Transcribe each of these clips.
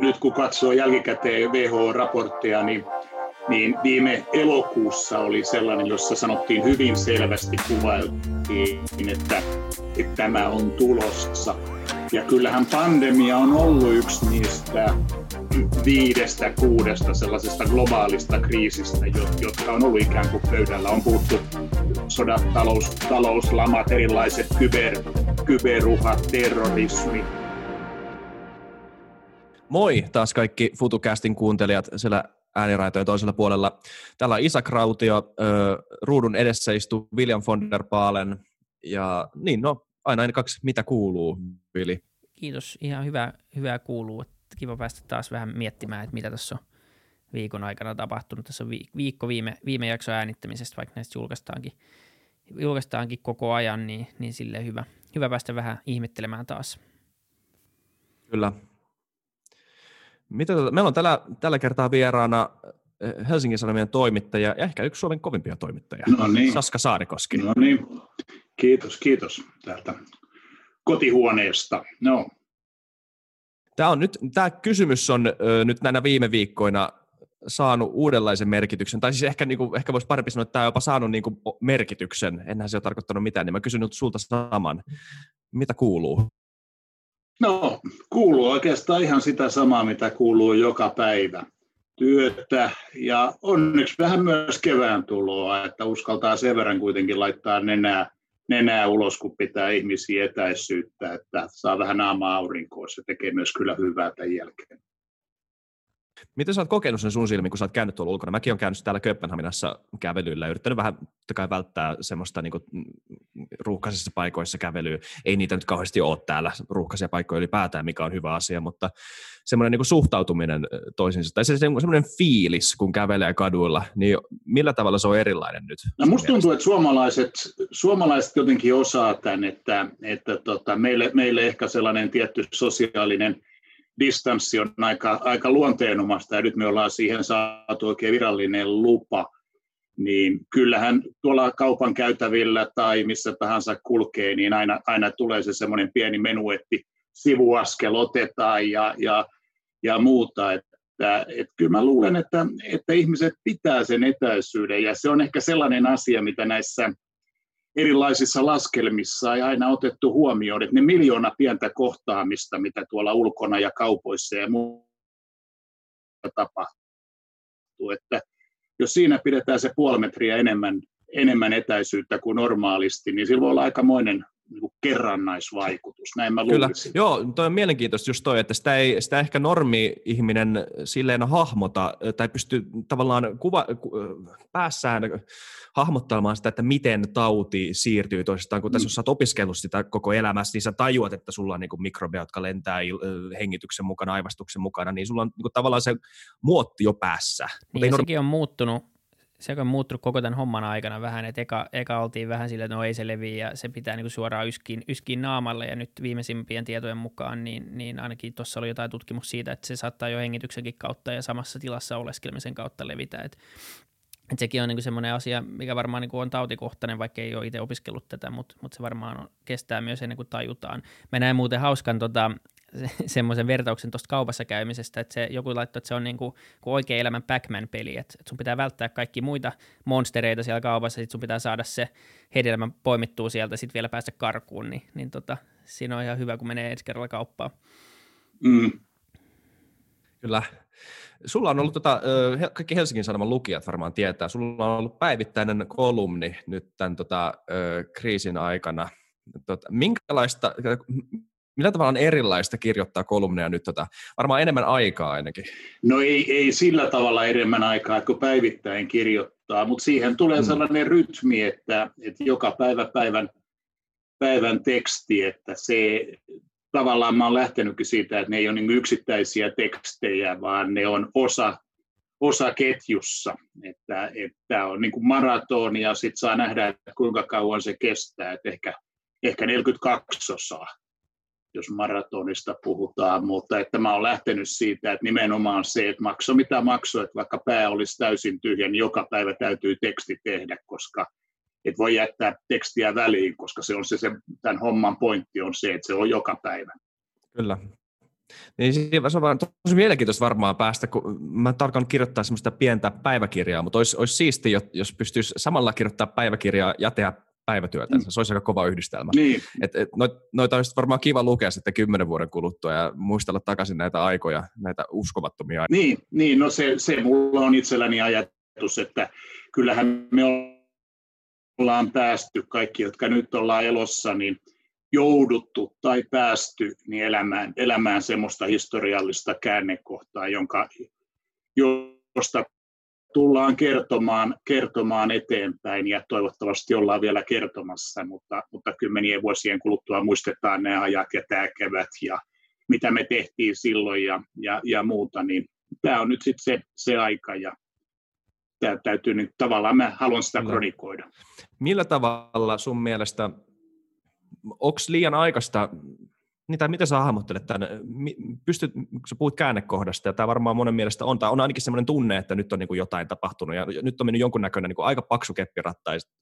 nyt kun katsoo jälkikäteen WHO-raportteja, niin, niin viime elokuussa oli sellainen, jossa sanottiin hyvin selvästi, kuvailtiin, että, että tämä on tulossa. Ja kyllähän pandemia on ollut yksi niistä viidestä, kuudesta sellaisesta globaalista kriisistä, jotka on ollut ikään kuin pöydällä. On puhuttu sodat, talous, talouslamat, erilaiset kyber, kyberuhat, terrorismi. Moi taas kaikki FutuCastin kuuntelijat siellä ääniraitojen toisella puolella. Täällä on Isak Rautio, ruudun edessä istuu William von der Baalen ja niin no, aina aina kaksi, mitä kuuluu, Vili? Kiitos, ihan hyvä, hyvää kuuluu. Kiva päästä taas vähän miettimään, että mitä tässä on viikon aikana tapahtunut. Tässä on viikko viime, viime jakso äänittämisestä, vaikka näistä julkaistaankin, julkaistaankin koko ajan, niin, niin sille hyvä, hyvä päästä vähän ihmettelemään taas. Kyllä. Mitä, tuota, meillä on tällä, tällä kertaa vieraana eh, Helsingin Sanomien toimittaja ja ehkä yksi Suomen kovimpia toimittajia, no niin. Saska Saarikoski. No niin, kiitos, kiitos täältä kotihuoneesta. No. Tämä, on nyt, tämä kysymys on ö, nyt näinä viime viikkoina saanut uudenlaisen merkityksen, tai siis ehkä, niin kuin, ehkä voisi parempi sanoa, että tämä on jopa saanut niin kuin, merkityksen, enhän se ole tarkoittanut mitään, niin mä kysyn nyt sulta saman. Mitä kuuluu? No, kuuluu oikeastaan ihan sitä samaa, mitä kuuluu joka päivä. Työtä ja onneksi vähän myös kevään tuloa, että uskaltaa sen verran kuitenkin laittaa nenää nenää ulos, kun pitää ihmisiä etäisyyttä, että saa vähän naamaa aurinkoa. Se tekee myös kyllä hyvää tämän jälkeen. Miten sä oot kokenut sen sun silmin, kun sä oot käynyt tuolla ulkona? Mäkin olen käynyt täällä Kööpenhaminassa kävelyllä ja yrittänyt vähän kai välttää semmoista niin kuin, mm, ruuhkaisissa paikoissa kävelyä. Ei niitä nyt kauheasti ole täällä ruuhkaisia paikkoja ylipäätään, mikä on hyvä asia, mutta semmoinen niin suhtautuminen toisiinsa, tai se semmoinen fiilis, kun kävelee kaduilla, niin millä tavalla se on erilainen nyt? No musta tuntuu, että suomalaiset, suomalaiset jotenkin osaa tämän, että, että tota, meille, meille ehkä sellainen tietty sosiaalinen distanssi on aika, aika luonteenomasta ja nyt me ollaan siihen saatu oikein virallinen lupa, niin kyllähän tuolla kaupan käytävillä tai missä tahansa kulkee, niin aina, aina tulee se semmoinen pieni menuetti, sivuaskel otetaan ja, ja, ja muuta. Että, että kyllä mä luulen, että, että ihmiset pitää sen etäisyyden ja se on ehkä sellainen asia, mitä näissä erilaisissa laskelmissa ei aina otettu huomioon, että ne miljoona pientä kohtaamista, mitä tuolla ulkona ja kaupoissa ja muuta tapahtuu, että jos siinä pidetään se puoli metriä enemmän, enemmän etäisyyttä kuin normaalisti, niin sillä voi olla aikamoinen niin kuin kerrannaisvaikutus, näin mä Kyllä, joo, toi on mielenkiintoista just toi, että sitä ei sitä ehkä normi-ihminen silleen hahmota, tai pystyy tavallaan kuva, päässään hahmottamaan sitä, että miten tauti siirtyy toisistaan, kun mm. tässä jos sä oot opiskellut sitä koko elämässä, niin sä tajuat, että sulla on niin kuin mikrobeja, jotka lentää hengityksen mukana, aivastuksen mukana, niin sulla on niin kuin tavallaan se muotti jo päässä. Niin, ei sekin on muuttunut se on muuttunut koko tämän homman aikana vähän, että eka, eka oltiin vähän sillä, että no ei se leviä ja se pitää niin kuin suoraan yskiin, yskiin naamalle ja nyt viimeisimpien tietojen mukaan, niin, niin ainakin tuossa oli jotain tutkimus siitä, että se saattaa jo hengityksenkin kautta ja samassa tilassa oleskelemisen kautta levitä, että et sekin on niin semmoinen asia, mikä varmaan niin on tautikohtainen, vaikka ei ole itse opiskellut tätä, mutta, mutta se varmaan on, kestää myös ennen kuin tajutaan. Mä näen muuten hauskan tota, semmoisen vertauksen tuosta kaupassa käymisestä, että se, joku laittoi, että se on niin kuin, kuin oikea elämän Pac-Man-peli, että, että sun pitää välttää kaikki muita monstereita siellä kaupassa, sitten sun pitää saada se hedelmä poimittua sieltä, sitten vielä päästä karkuun, niin, niin tota, siinä on ihan hyvä, kun menee ensi kerralla kauppaan. Mm. Kyllä. Sulla on ollut, tota, kaikki Helsingin Sanoman lukijat varmaan tietää, sulla on ollut päivittäinen kolumni nyt tämän tota, kriisin aikana. Tota, minkälaista, millä tavalla on erilaista kirjoittaa kolumneja nyt? Tota, varmaan enemmän aikaa ainakin. No ei, ei sillä tavalla enemmän aikaa, kun päivittäin kirjoittaa, mutta siihen tulee hmm. sellainen rytmi, että, että joka päivä päivän, päivän teksti, että se tavallaan mä olen lähtenytkin siitä, että ne ei ole niin yksittäisiä tekstejä, vaan ne on osa, osa ketjussa. Että, että on niin kuin maraton ja sitten saa nähdä, että kuinka kauan se kestää. Että ehkä, ehkä 42 osaa, jos maratonista puhutaan, mutta että mä olen lähtenyt siitä, että nimenomaan se, että makso mitä maksoi, että vaikka pää olisi täysin tyhjä, niin joka päivä täytyy teksti tehdä, koska – et voi jättää tekstiä väliin, koska se on se, se, tämän homman pointti on se, että se on joka päivä. Kyllä. Niin se on tosi mielenkiintoista varmaan päästä, kun mä tarkoitan kirjoittaa semmoista pientä päiväkirjaa, mutta olisi, olisi siisti, jos pystyisi samalla kirjoittaa päiväkirjaa ja tehdä päivätyötä. Mm. Se olisi aika kova yhdistelmä. Niin. Et, et noit, noita olisi varmaan kiva lukea sitten kymmenen vuoden kuluttua ja muistella takaisin näitä aikoja, näitä uskomattomia aikoja. Niin, niin no se, se mulla on itselläni ajatus, että kyllähän me ollaan päästy, kaikki jotka nyt ollaan elossa, niin jouduttu tai päästy niin elämään, elämään semmoista historiallista käännekohtaa, jonka, josta tullaan kertomaan, kertomaan eteenpäin ja toivottavasti ollaan vielä kertomassa, mutta, mutta kymmenien vuosien kuluttua muistetaan nämä ajat ja tämä kevät ja mitä me tehtiin silloin ja, ja, ja muuta, niin tämä on nyt sitten se, se aika ja tämä täytyy nyt tavallaan, mä haluan sitä kronikoida. Millä tavalla sun mielestä, onko liian aikaista niin, tai miten sä hahmottelet tämän? Pystyt, kun sä puhut käännekohdasta, ja tämä varmaan monen mielestä on, tai on ainakin sellainen tunne, että nyt on niin kuin jotain tapahtunut, ja nyt on mennyt jonkunnäköinen niin kuin aika paksu keppi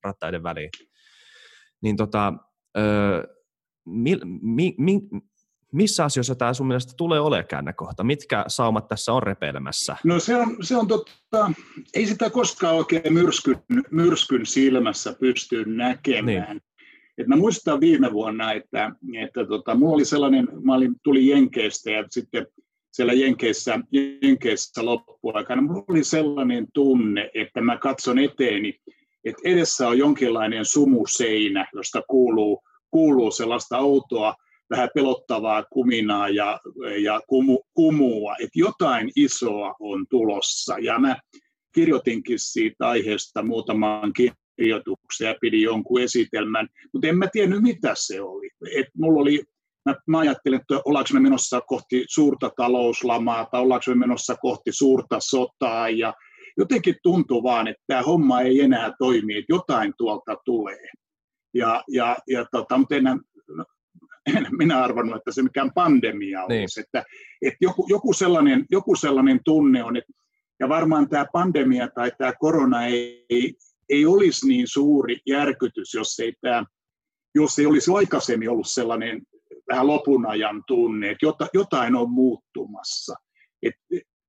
rattaiden väliin. Niin tota, öö, mi, mi, mi, missä asioissa tämä sun mielestä tulee olemaan käännekohta? Mitkä saumat tässä on repeilemässä? No se on, se on totta, ei sitä koskaan oikein myrskyn, myrskyn silmässä pysty näkemään. Niin. Et mä muistan viime vuonna, että, että tota, mulla oli sellainen, mä olin, tuli Jenkeistä ja sitten siellä Jenkeissä, Jenkeissä loppuaikana, mulla oli sellainen tunne, että mä katson eteeni, että edessä on jonkinlainen sumuseinä, josta kuuluu, kuuluu sellaista outoa, vähän pelottavaa kuminaa ja, ja kumu, kumua, että jotain isoa on tulossa. Ja mä kirjoitinkin siitä aiheesta muutaman kirjoituksia, pidin jonkun esitelmän, mutta en mä tiennyt mitä se oli. Et mulla oli mä, mä ajattelin, että ollaanko me menossa kohti suurta talouslamaa tai ollaanko me menossa kohti suurta sotaa ja jotenkin tuntui vaan, että tämä homma ei enää toimi, että jotain tuolta tulee. Ja, ja, ja tota, mutta en, en minä arvannut, että se mikään pandemia olisi. Niin. Että, että joku, joku, sellainen, joku sellainen tunne on, että, ja varmaan tämä pandemia tai tämä korona ei, ei olisi niin suuri järkytys, jos ei, tämä, jos ei olisi aikaisemmin ollut sellainen vähän lopun ajan tunne, että jotain on muuttumassa. Että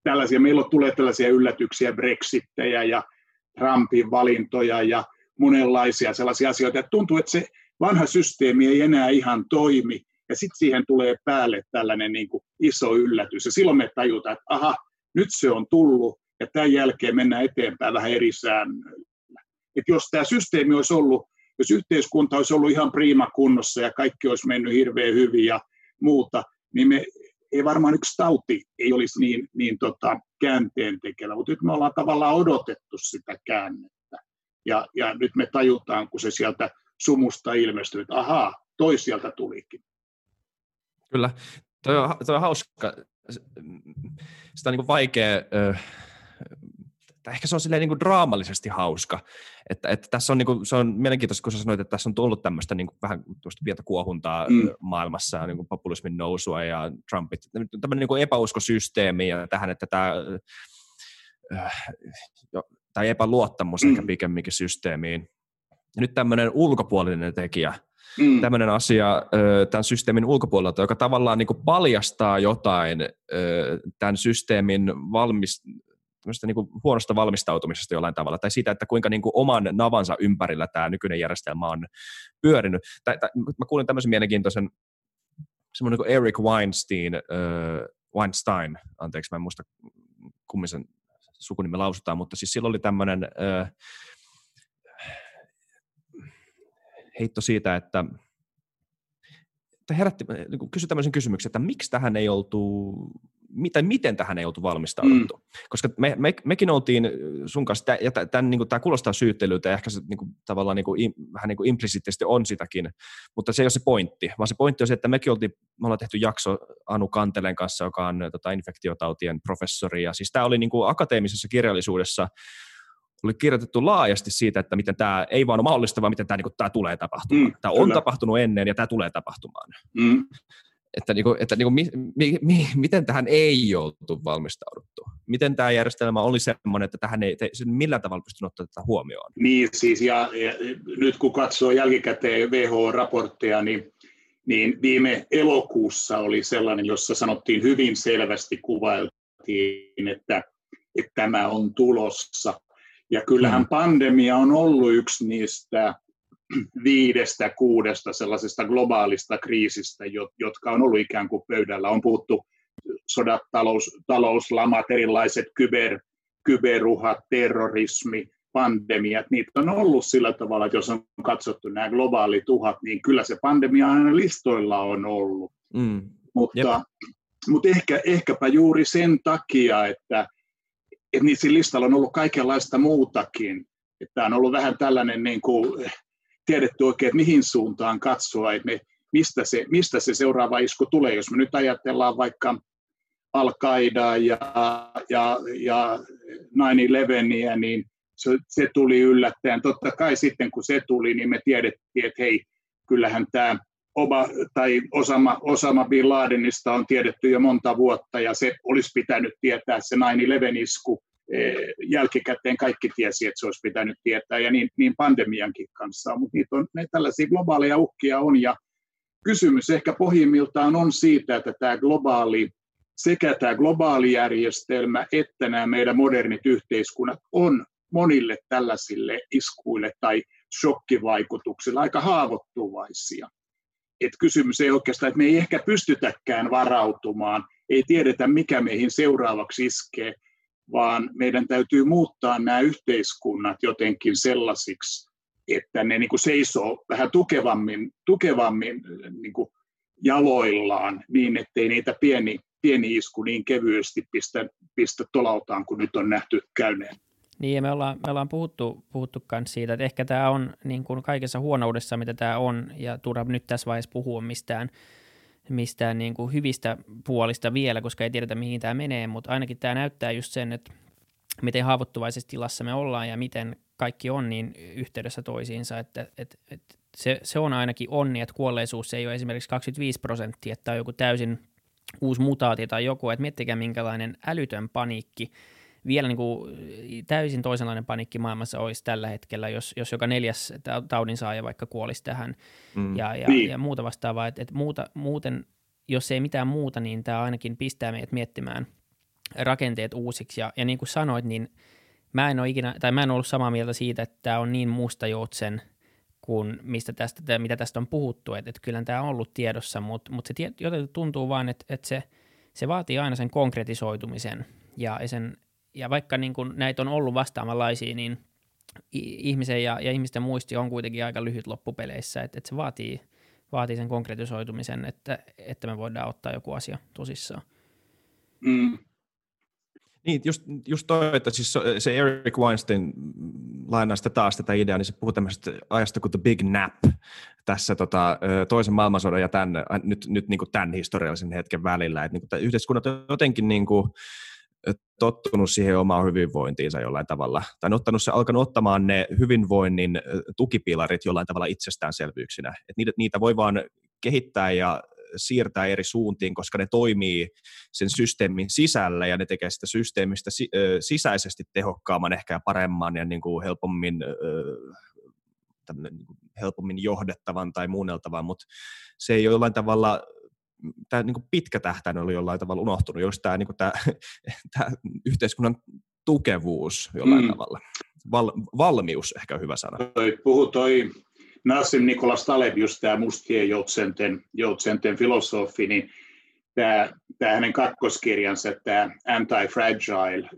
tällaisia, meillä tulee tällaisia yllätyksiä, brexittejä ja Trumpin valintoja ja monenlaisia sellaisia asioita, että tuntuu, että se vanha systeemi ei enää ihan toimi, ja sitten siihen tulee päälle tällainen niin kuin iso yllätys, ja silloin me tajutaan, että aha, nyt se on tullut, ja tämän jälkeen mennään eteenpäin vähän eri säännöillä että jos tämä systeemi olisi ollut, jos yhteiskunta olisi ollut ihan priima kunnossa ja kaikki olisi mennyt hirveän hyvin ja muuta, niin me ei varmaan yksi tauti ei olisi niin, niin tota, käänteen tekevä, mutta nyt me ollaan tavallaan odotettu sitä käännettä. Ja, ja nyt me tajutaan, kun se sieltä sumusta ilmestyy, että ahaa, toi sieltä tulikin. Kyllä, toi on, toi on hauska. Sitä on niin vaikea ehkä se on silleen niin kuin draamallisesti hauska. Että, että tässä on, niin kuin, se on mielenkiintoista, kun sä sanoit, että tässä on tullut tämmöistä niin kuin, vähän tuosta pientä kuohuntaa mm. maailmassa, niin kuin populismin nousua ja Trumpit, tämmöinen niin kuin epäuskosysteemi ja tähän, että tämä, äh, tai epäluottamus mm. ehkä pikemminkin systeemiin. Ja nyt tämmöinen ulkopuolinen tekijä, mm. tämmöinen asia tämän systeemin ulkopuolelta, joka tavallaan niin kuin paljastaa jotain tämän systeemin valmis, niin kuin huonosta valmistautumisesta jollain tavalla, tai siitä, että kuinka niin kuin oman navansa ympärillä tämä nykyinen järjestelmä on pyörinyt. Tai, tai, mä kuulin tämmöisen mielenkiintoisen, semmoinen kuin Eric Weinstein, äh, Weinstein, anteeksi, mä en muista kummin sen sukunimi lausutaan, mutta siis sillä oli tämmöinen äh, heitto siitä, että että herätti, niin kysyi tämmöisen kysymyksen, että miksi tähän ei oltu mitä, miten tähän ei oltu valmistauduttu. Mm. Koska me, me, mekin oltiin sun kanssa, ja tämän, niin kuin, tämä kuulostaa syyttelyltä, ja ehkä se niin kuin, tavallaan niin kuin, vähän niin kuin implisiittisesti on sitäkin, mutta se ei ole se pointti, vaan se pointti on se, että mekin oltiin, me ollaan tehty jakso Anu Kantelen kanssa, joka on tota, infektiotautien professori, ja siis tämä oli niin kuin, akateemisessa kirjallisuudessa, oli kirjoitettu laajasti siitä, että miten tämä ei vaan ole mahdollista, vaan miten tämä, niin kuin, tämä tulee tapahtumaan. Mm, tämä on kyllä. tapahtunut ennen ja tämä tulee tapahtumaan. Mm että, niinku, että niinku, mi, mi, mi, miten tähän ei oltu valmistauduttu? Miten tämä järjestelmä oli sellainen, että tähän ei te, millään tavalla pystynyt ottaa tätä huomioon? Niin siis, ja, ja nyt kun katsoo jälkikäteen WHO-raportteja, niin, niin viime elokuussa oli sellainen, jossa sanottiin hyvin selvästi, kuvailtiin, että, että tämä on tulossa. Ja kyllähän mm. pandemia on ollut yksi niistä viidestä, kuudesta sellaisesta globaalista kriisistä, jotka on ollut ikään kuin pöydällä. On puhuttu sodat, talous, talouslamat, erilaiset kyber, kyberuhat, terrorismi, pandemiat, niitä on ollut sillä tavalla, että jos on katsottu nämä globaalit uhat, niin kyllä se pandemia aina listoilla on ollut. Mm. Mutta, mutta ehkä, ehkäpä juuri sen takia, että, että niissä listalla on ollut kaikenlaista muutakin. Että on ollut vähän tällainen niin kuin, tiedetty oikein, että mihin suuntaan katsoa, että me, mistä, se, mistä se seuraava isku tulee. Jos me nyt ajatellaan vaikka al ja, ja, ja 9-11, niin se, se tuli yllättäen. Totta kai sitten kun se tuli, niin me tiedettiin, että hei, kyllähän tämä Oba, tai Osama, Osama Bin Ladenista on tiedetty jo monta vuotta, ja se olisi pitänyt tietää se 9-11-isku. E, jälkikäteen kaikki tiesi, että se olisi pitänyt tietää, ja niin, niin pandemiankin kanssa. Mutta niitä on, ne tällaisia globaaleja uhkia on, ja kysymys ehkä pohjimmiltaan on siitä, että tämä globaali sekä tämä globaali järjestelmä että nämä meidän modernit yhteiskunnat on monille tällaisille iskuille tai shokkivaikutuksille aika haavoittuvaisia. Et kysymys ei oikeastaan, että me ei ehkä pystytäkään varautumaan, ei tiedetä mikä meihin seuraavaksi iskee, vaan meidän täytyy muuttaa nämä yhteiskunnat jotenkin sellaisiksi, että ne niin kuin seisoo vähän tukevammin, tukevammin niin kuin jaloillaan niin, ettei niitä pieni, pieni isku niin kevyesti pistä, pistä tolautaan, kun nyt on nähty käyneen. Niin, ja me ollaan, me ollaan puhuttu, puhuttu myös siitä, että ehkä tämä on niin kuin kaikessa huonoudessa, mitä tämä on, ja turha nyt tässä vaiheessa puhua mistään, mistään niin kuin hyvistä puolista vielä, koska ei tiedetä, mihin tämä menee, mutta ainakin tämä näyttää just sen, että miten haavoittuvaisessa tilassa me ollaan ja miten kaikki on niin yhteydessä toisiinsa, että, että, että se, se on ainakin onni, että kuolleisuus ei ole esimerkiksi 25 prosenttia, että on joku täysin uusi mutaatio tai joku, että miettikää minkälainen älytön paniikki – vielä niin kuin täysin toisenlainen paniikki maailmassa olisi tällä hetkellä, jos, jos joka neljäs taudin saaja vaikka kuolisi tähän mm. ja, ja, niin. ja muuta vastaavaa. Että, että muuta, muuten, jos ei mitään muuta, niin tämä ainakin pistää meidät miettimään rakenteet uusiksi. Ja, ja niin kuin sanoit, niin mä en ole ikinä, tai mä en ollut samaa mieltä siitä, että tämä on niin musta joutsen kuin mistä tästä, mitä tästä on puhuttu. Että, että kyllä tämä on ollut tiedossa, mutta, mutta se jotenkin tuntuu vaan, että, että se, se vaatii aina sen konkretisoitumisen ja sen ja vaikka niin kuin näitä on ollut vastaavanlaisia, niin ihmisen ja, ja ihmisten muisti on kuitenkin aika lyhyt loppupeleissä, että, että se vaatii, vaatii sen konkretisoitumisen, että, että me voidaan ottaa joku asia tosissaan. Mm. Niin, just, just toi, että siis se Eric Weinstein lainaa sitä taas tätä ideaa, niin se puhuu tämmöisestä ajasta kuin The Big Nap tässä tota, toisen maailmansodan ja tämän, nyt, nyt niin kuin tämän historiallisen hetken välillä. Että niin kuin yhteiskunnat on jotenkin niin kuin, tottunut siihen omaan hyvinvointiinsa jollain tavalla, tai ottanut se, alkanut ottamaan ne hyvinvoinnin tukipilarit jollain tavalla itsestäänselvyyksinä. Et niitä, niitä voi vaan kehittää ja siirtää eri suuntiin, koska ne toimii sen systeemin sisällä ja ne tekee sitä systeemistä sisäisesti tehokkaamman, ehkä ja paremman ja niin kuin helpommin, niin kuin helpommin johdettavan tai muunneltavan, mutta se ei jollain tavalla tämä niin pitkä tähtäin oli jollain tavalla unohtunut, jos tämä, niin kuin tämä, tämä yhteiskunnan tukevuus jollain mm. tavalla. Val, valmius ehkä hyvä sana. Toi, puhu toi Nassim Nikolas Taleb, just tämä mustien joutsenten, joutsenten filosofi, niin tämä, tämä hänen kakkoskirjansa, tämä Anti-Fragile,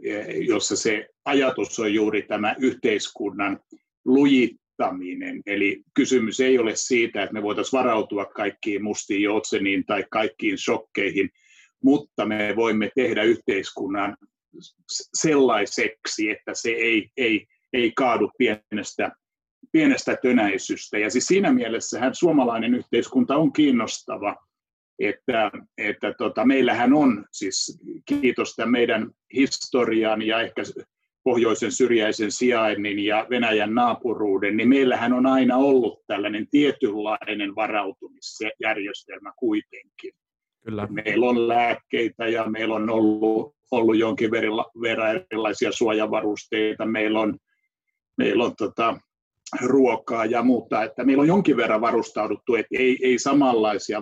jossa se ajatus on juuri tämä yhteiskunnan lujit, johtaminen. Eli kysymys ei ole siitä, että me voitaisiin varautua kaikkiin mustiin joutseniin tai kaikkiin shokkeihin, mutta me voimme tehdä yhteiskunnan sellaiseksi, että se ei, ei, ei kaadu pienestä, pienestä tönäisystä. Ja siis siinä mielessähän suomalainen yhteiskunta on kiinnostava, että, että tota, meillähän on siis kiitos tämän meidän historian ja ehkä pohjoisen syrjäisen sijainnin ja Venäjän naapuruuden, niin meillähän on aina ollut tällainen tietynlainen varautumisjärjestelmä kuitenkin. Kyllä. Meillä on lääkkeitä ja meillä on ollut, ollut jonkin verran erilaisia suojavarusteita, meillä on, meillä on tota, ruokaa ja muuta, että meillä on jonkin verran varustauduttu, että ei, ei samanlaisia,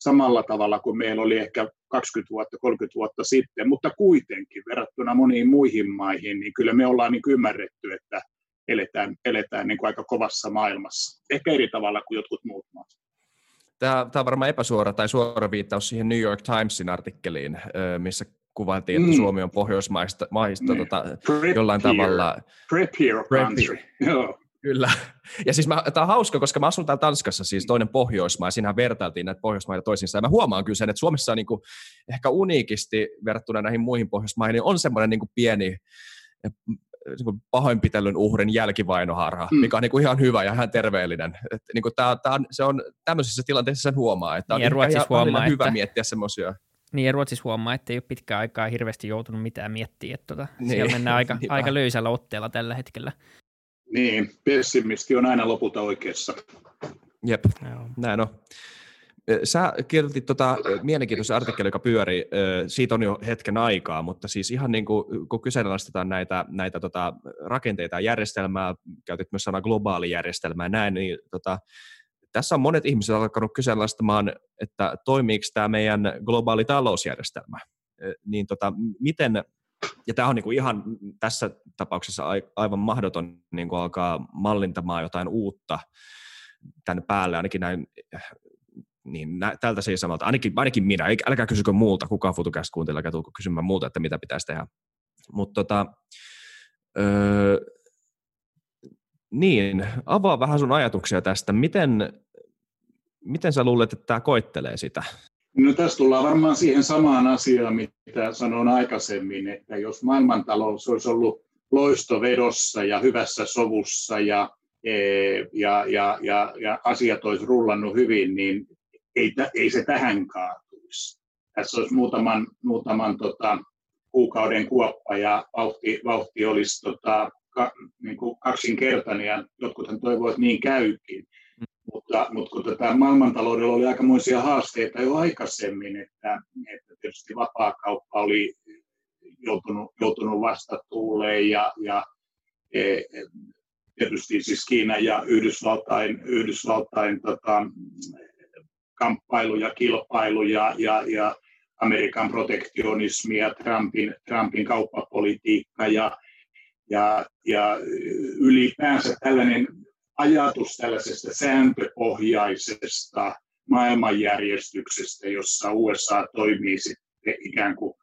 samalla tavalla kuin meillä oli ehkä 20 vuotta, 30 vuotta sitten, mutta kuitenkin verrattuna moniin muihin maihin, niin kyllä me ollaan niin ymmärretty, että eletään, eletään niin kuin aika kovassa maailmassa. Ehkä eri tavalla kuin jotkut muut maat. Tämä, tämä on varmaan epäsuora tai suora viittaus siihen New York Timesin artikkeliin, missä kuvailtiin, että mm. Suomi on pohjoismaista maista mm. tota, jollain here. tavalla... Prep here country. Joo. Kyllä. Ja siis mä, tämä on hauska, koska mä asun täällä Tanskassa, siis toinen Pohjoismaa, ja siinähän vertailtiin näitä Pohjoismaita toisiinsa. Ja mä huomaan kyllä sen, että Suomessa on niin kuin, ehkä uniikisti verrattuna näihin muihin Pohjoismaihin, niin on semmoinen niin kuin pieni niin kuin pahoinpitelyn uhrin jälkivainoharha, mm. mikä on niin kuin ihan hyvä ja ihan terveellinen. Et, niin kuin tää, tää on, se on tämmöisissä tilanteissa sen huomaa, että niin, on ihan, huomaa, hyvä että... miettiä semmoisia. Niin, ja Ruotsissa huomaa, että ei ole pitkään aikaa hirveästi joutunut mitään miettiä, että tota, niin, siellä mennään aika, niin aika löysällä otteella tällä hetkellä. Niin, pessimisti on aina lopulta oikeassa. Jep, Joo. näin on. Sä kirjoitit tota mielenkiintoisen artikkelin, joka pyöri, siitä on jo hetken aikaa, mutta siis ihan niin kuin, kun kyseenalaistetaan näitä, näitä tota, rakenteita ja järjestelmää, käytit myös sanaa globaali järjestelmä ja näin, niin tota, tässä on monet ihmiset alkanut kyseenalaistamaan, että toimiiko tämä meidän globaali talousjärjestelmä. Niin tota, miten, ja tämä on niin kuin ihan tässä tapauksessa aivan mahdoton niin kuin alkaa mallintamaan jotain uutta tänne päälle, ainakin näin niin nä, tältä se ei samalta, ainakin, ainakin minä, älkää kysykö muulta, kukaan futukästä kuuntelee, älkää tulko kysymään muuta, että mitä pitäisi tehdä. Mutta tota, öö, niin, avaa vähän sun ajatuksia tästä, miten, miten sä luulet, että tämä koittelee sitä? No tässä tullaan varmaan siihen samaan asiaan, mitä sanoin aikaisemmin, että jos maailmantalous olisi ollut loistovedossa ja hyvässä sovussa ja, e, ja, ja, ja, ja asiat olisi rullannut hyvin, niin ei, ei se tähän kaatuisi. Tässä olisi muutaman, muutaman tota, kuukauden kuoppa ja vauhti, vauhti olisi tota, ka, niin kuin kaksinkertainen ja jotkuthan toivovat, että niin käykin. Mutta, mutta kun tätä maailmantaloudella oli aikamoisia haasteita jo aikaisemmin, että, että tietysti vapaakauppa oli joutunut, joutunut vastatuuleen ja, ja e, tietysti siis Kiina ja Yhdysvaltain, Yhdysvaltain tota, kamppailu ja kilpailu ja, ja, ja Amerikan protektionismi ja Trumpin, Trumpin kauppapolitiikka ja, ja, ja ylipäänsä tällainen ajatus tällaisesta sääntöpohjaisesta maailmanjärjestyksestä, jossa USA toimii sitten ikään kuin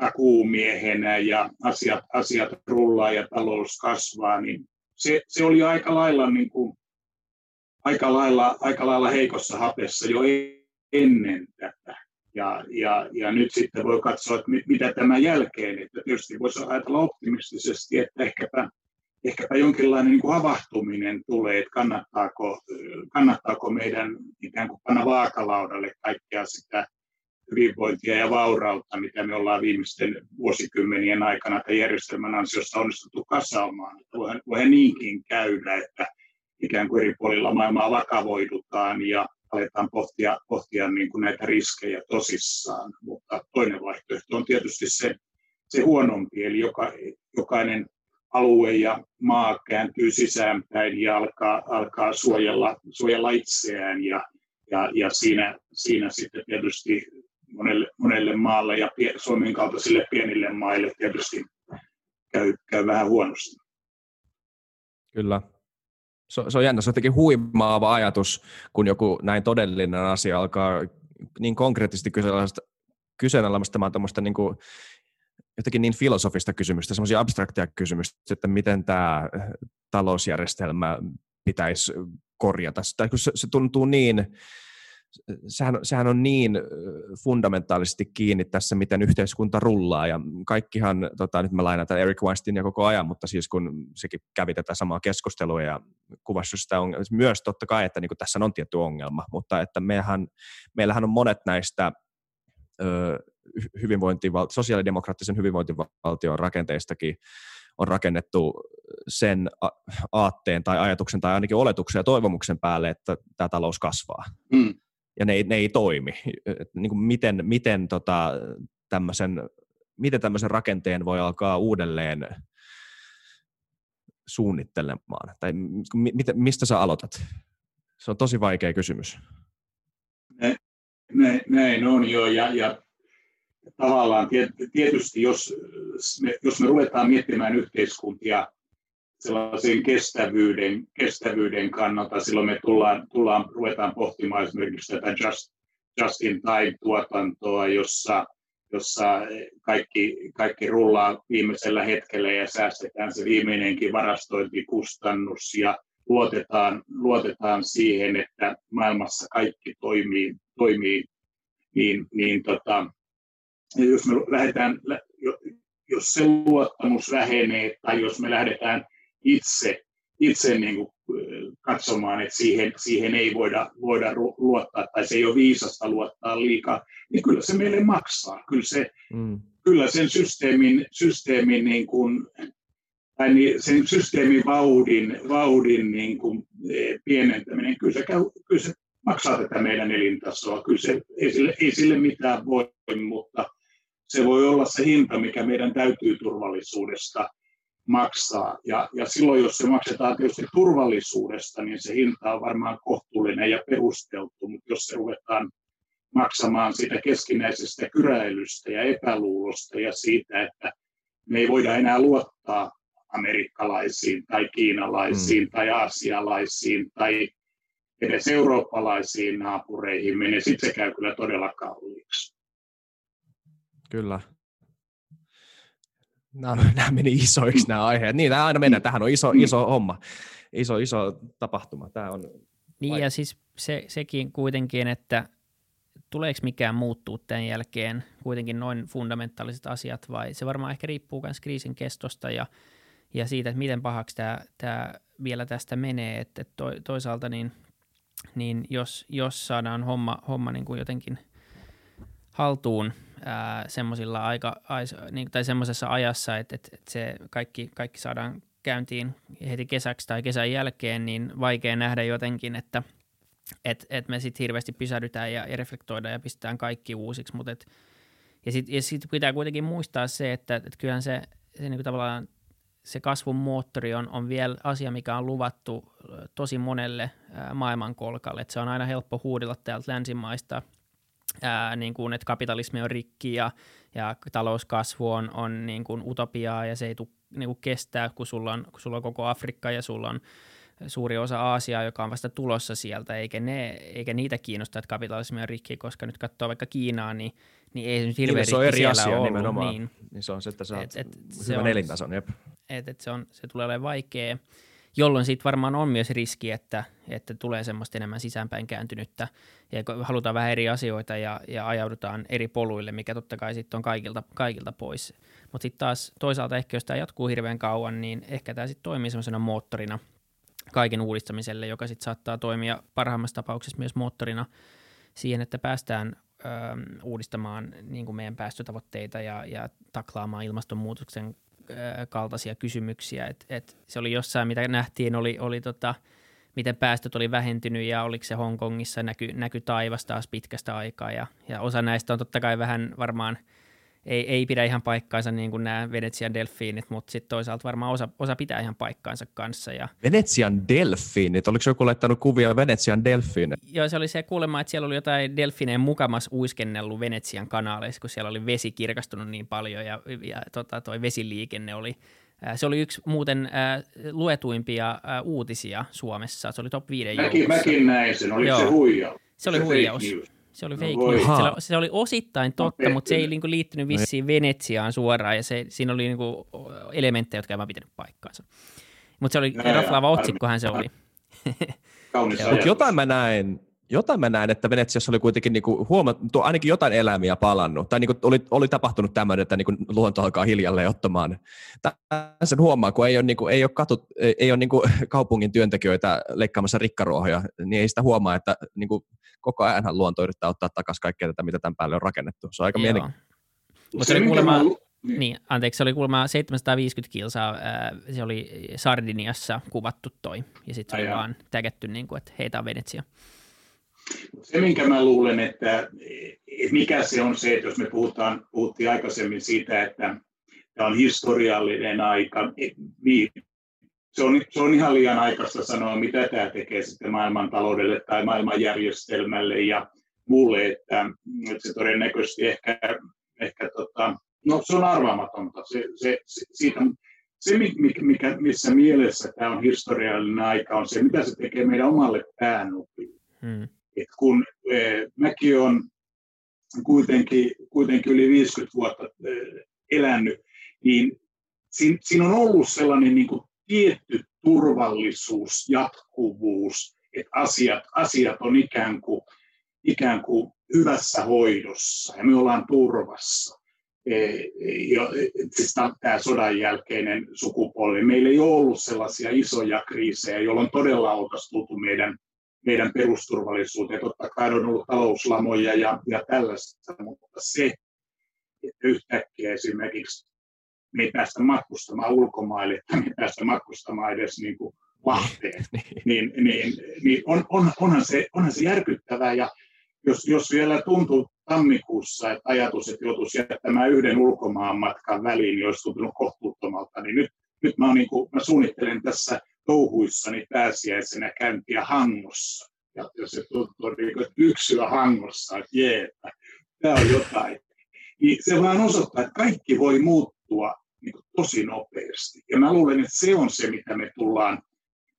takuumiehenä ja asiat, asiat rullaa ja talous kasvaa, niin se, se oli aika lailla niin kuin aika lailla, aika lailla heikossa hapessa jo ennen tätä. Ja, ja, ja nyt sitten voi katsoa, että mitä tämän jälkeen, että tietysti voisi ajatella optimistisesti, että ehkäpä, ehkäpä jonkinlainen niin kuin havahtuminen tulee, että kannattaako, kannattaako meidän ikään kuin panna vaakalaudalle kaikkea sitä hyvinvointia ja vaurautta, mitä me ollaan viimeisten vuosikymmenien aikana tämän järjestelmän ansiosta onnistuttu kasaamaan. Voihan, voihan niinkin käydä, että ikään kuin eri puolilla maailmaa vakavoidutaan ja aletaan pohtia, pohtia niin kuin näitä riskejä tosissaan. Mutta toinen vaihtoehto on tietysti se, se huonompi, eli joka, jokainen alue ja maa kääntyy sisäänpäin ja alkaa, alkaa suojella, suojella itseään ja, ja, ja siinä, siinä sitten tietysti monelle, monelle maalle ja Suomen kaltaisille pienille maille tietysti käy, käy vähän huonosti. Kyllä, se, se on jännä, se on jotenkin huimaava ajatus, kun joku näin todellinen asia alkaa niin konkreettisesti kyseenalaistamaan tämmöistä niin kuin, jotenkin niin filosofista kysymystä, semmoisia abstraktia kysymystä, että miten tämä talousjärjestelmä pitäisi korjata. Tai kun se, se tuntuu niin sehän, sehän on niin fundamentaalisesti kiinni tässä, miten yhteiskunta rullaa, ja kaikkihan, tota, nyt mä lainataan Eric Weinsteinia koko ajan, mutta siis kun sekin kävi tätä samaa keskustelua ja kuvasi sitä on, myös totta kai, että niin tässä on tietty ongelma, mutta että meillähän, meillähän on monet näistä hyvinvointival- sosiaalidemokraattisen hyvinvointivaltion rakenteistakin on rakennettu sen aatteen tai ajatuksen tai ainakin oletuksen ja toivomuksen päälle, että tämä talous kasvaa. Mm ja ne ei, ne ei toimi. Et niin kuin miten, miten, tota, tämmöisen, miten tämmöisen rakenteen voi alkaa uudelleen suunnittelemaan? Tai mistä sä aloitat? Se on tosi vaikea kysymys. Näin, näin on jo, ja, ja tavallaan tietysti, jos me, jos me ruvetaan miettimään yhteiskuntia sellaisen kestävyyden, kestävyyden kannalta, silloin me tullaan, tullaan, ruvetaan pohtimaan esimerkiksi tätä just, just in time-tuotantoa, jossa, jossa kaikki, kaikki rullaa viimeisellä hetkellä ja säästetään se viimeinenkin varastointikustannus ja luotetaan, luotetaan siihen, että maailmassa kaikki toimii, toimii niin, niin tota, jos me lähdetään, jos se luottamus vähenee tai jos me lähdetään itse, itse niin kuin katsomaan, että siihen, siihen ei voida, voida luottaa tai se ei ole viisasta luottaa liikaa, niin kyllä se meille maksaa. Kyllä, se, mm. kyllä sen systeemin, systeemin niin kuin, tai niin sen systeemin vauhdin, vauhdin niin kuin e, pienentäminen, kyllä se, käy, kyllä se maksaa tätä meidän elintasoa. Kyllä se, ei, sille, ei sille mitään voi, mutta se voi olla se hinta, mikä meidän täytyy turvallisuudesta maksaa. Ja, ja silloin, jos se maksetaan tietysti turvallisuudesta, niin se hinta on varmaan kohtuullinen ja perusteltu, mutta jos se ruvetaan maksamaan siitä keskinäisestä kyräilystä ja epäluulosta ja siitä, että me ei voida enää luottaa amerikkalaisiin tai kiinalaisiin mm. tai aasialaisiin tai edes eurooppalaisiin naapureihin, niin sitten se käy kyllä todella kalliiksi. Kyllä. Nämä, nämä meni isoiksi nämä aiheet. Niin, nämä aina mennään. Tähän on iso, iso homma, iso, iso tapahtuma. Tämä on niin ja siis se, sekin kuitenkin, että tuleeko mikään muuttuu tämän jälkeen kuitenkin noin fundamentaaliset asiat vai se varmaan ehkä riippuu myös kriisin kestosta ja, ja siitä, että miten pahaksi tämä, tämä vielä tästä menee, että to, toisaalta niin, niin jos, jos saadaan homma, homma niin kuin jotenkin haltuun – semmoisilla aika, niin, tai semmoisessa ajassa, että, että, että se kaikki, kaikki saadaan käyntiin heti kesäksi tai kesän jälkeen, niin vaikea nähdä jotenkin, että et, et me sitten hirveästi pysähdytään ja, ja reflektoidaan ja pistetään kaikki uusiksi, mutta et, ja sitten sit pitää kuitenkin muistaa se, että et kyllähän se, se niin tavallaan se kasvun moottori on, on vielä asia, mikä on luvattu tosi monelle maailmankolkalle. Se on aina helppo huudella täältä länsimaista – ää, niin kuin, että kapitalismi on rikki ja, ja talouskasvu on, on niin kuin utopiaa ja se ei tule niin kuin kestää, kun sulla, on, kun sulla on koko Afrikka ja sulla on suuri osa Aasiaa, joka on vasta tulossa sieltä, eikä, ne, eikä niitä kiinnosta, että kapitalismi on rikki, koska nyt katsoo vaikka Kiinaa, niin, niin ei se nyt hirveän niin, se on eri asia ollut. nimenomaan. Niin. niin se on se, että sä et, et, hyvän se elintason. Jep. Et, et se, on, se tulee olemaan vaikea jolloin siitä varmaan on myös riski, että, että tulee semmoista enemmän sisäänpäin kääntynyttä ja halutaan vähän eri asioita ja, ja ajaudutaan eri poluille, mikä totta kai sitten on kaikilta, kaikilta pois. Mutta sitten taas toisaalta ehkä jos tämä jatkuu hirveän kauan, niin ehkä tämä sitten toimii semmoisena moottorina kaiken uudistamiselle, joka sitten saattaa toimia parhaimmassa tapauksessa myös moottorina siihen, että päästään ö, uudistamaan niin kuin meidän päästötavoitteita ja, ja taklaamaan ilmastonmuutoksen kaltaisia kysymyksiä. Et, et se oli jossain, mitä nähtiin, oli, oli tota, miten päästöt oli vähentynyt ja oliko se Hongkongissa näky, näky taivas taas pitkästä aikaa. Ja, ja osa näistä on totta kai vähän varmaan – ei, ei pidä ihan paikkaansa niin kuin nämä Venetsian delfiinit, mutta sitten toisaalta varmaan osa, osa pitää ihan paikkaansa kanssa. Ja... Venetsian delfiinit? Oliko joku laittanut kuvia Venetsian delfiinit? Joo, se oli se kuulemma, että siellä oli jotain delfiineen mukamas uiskennellut Venetsian kanaaleissa, kun siellä oli vesi kirkastunut niin paljon ja, ja tota, toi vesiliikenne oli se oli yksi muuten äh, luetuimpia äh, uutisia Suomessa. Se oli top 5 mäkin, mäkin näin sen. Oliko Joo. se huijaus? Se oli se huijaus. Se oli no fake news. Se, se oli osittain totta, no, mutta se ei niinku liittynyt vissiin Venetsiaan suoraan ja se, siinä oli niinku elementtejä, jotka eivät pitänyt paikkaansa. Mutta se oli raflaava otsikkohan se oli. Kaunis jotain mä näin, jotain mä näin, että Venetsiassa oli kuitenkin niinku huomattu, ainakin jotain eläimiä palannut, tai niinku oli, oli tapahtunut tämmöinen, että niinku luonto alkaa hiljalleen ottamaan. Tämän sen huomaa, kun ei ole, niinku, ei ole, katut, ei ole niinku kaupungin työntekijöitä leikkaamassa rikkaruohoja, niin ei sitä huomaa, että niinku koko ajan luonto yrittää ottaa takaisin kaikkea tätä, mitä tämän päälle on rakennettu. Se on aika mielenkiintoista. Mutta se oli kuulemma, niin. niin, anteeksi, se oli kuulemma 750 kilsaa, se oli Sardiniassa kuvattu toi, ja sitten se oli vaan tägetty, niin kuin, että heitä on Venetsia. Se, minkä mä luulen, että mikä se on se, että jos me puhutaan, puhuttiin aikaisemmin siitä, että tämä on historiallinen aika, niin se on, se on ihan liian aikaista sanoa, mitä tämä tekee sitten maailmantaloudelle tai maailmanjärjestelmälle ja muulle, että, että se todennäköisesti ehkä, ehkä tota, no se on arvaamatonta. Se, se, se, siitä, se mikä, missä mielessä tämä on historiallinen aika, on se, mitä se tekee meidän omalle päänupille. Hmm. Et kun eh, mäkin olen kuitenkin, kuitenkin yli 50 vuotta eh, elänyt, niin siinä, siinä on ollut sellainen niin kuin tietty turvallisuus, jatkuvuus, että asiat, asiat on ikään kuin, ikään kuin hyvässä hoidossa ja me ollaan turvassa. E, siis tämä sodan jälkeinen sukupolvi. Meillä ei ole ollut sellaisia isoja kriisejä, jolloin todella oltaisiin tultu meidän, meidän perusturvallisuuteen. Totta kai on ollut talouslamoja ja, ja tällaista, mutta se, että yhtäkkiä esimerkiksi me ei päästä matkustamaan ulkomaille, että me ei päästä matkustamaan edes niin kuin Lahteen, niin, niin, niin on, on, onhan, se, onhan se järkyttävää. Ja jos, jos vielä tuntuu tammikuussa, että ajatus, että joutuisi jättämään yhden ulkomaan matkan väliin, niin olisi tuntunut kohtuuttomalta, niin nyt, nyt mä, niin kuin, mä suunnittelen tässä touhuissani pääsiäisenä käyntiä Hangossa. Ja, ja se tuntuu niin kuin, että yksilö Hangossa, että jee, että tämä on jotain. Niin se vaan osoittaa, että kaikki voi muuttua niin kuin tosi nopeasti. Ja mä luulen, että se on se, mitä me tullaan,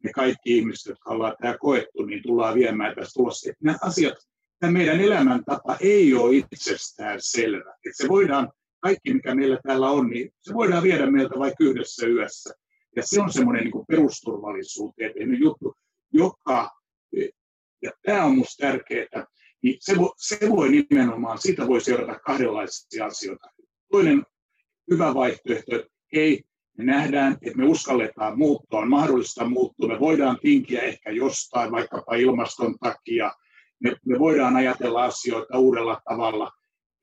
me kaikki ihmiset, jotka ollaan tämä koettu, niin tullaan viemään tästä tulosta. Että nämä asiat, tämä meidän elämäntapa ei ole itsestään selvä. Että se voidaan, kaikki mikä meillä täällä on, niin se voidaan viedä meiltä vaikka yhdessä yössä. Ja se on semmoinen niin perusturvallisuuteen juttu, joka, ja tämä on minusta tärkeää, niin se voi, se voi nimenomaan, siitä voi seurata kahdenlaisia asioita. Toinen hyvä vaihtoehto, että hei, me nähdään, että me uskalletaan muuttua, on mahdollista muuttua, me voidaan tinkiä ehkä jostain, vaikkapa ilmaston takia, me, me voidaan ajatella asioita uudella tavalla.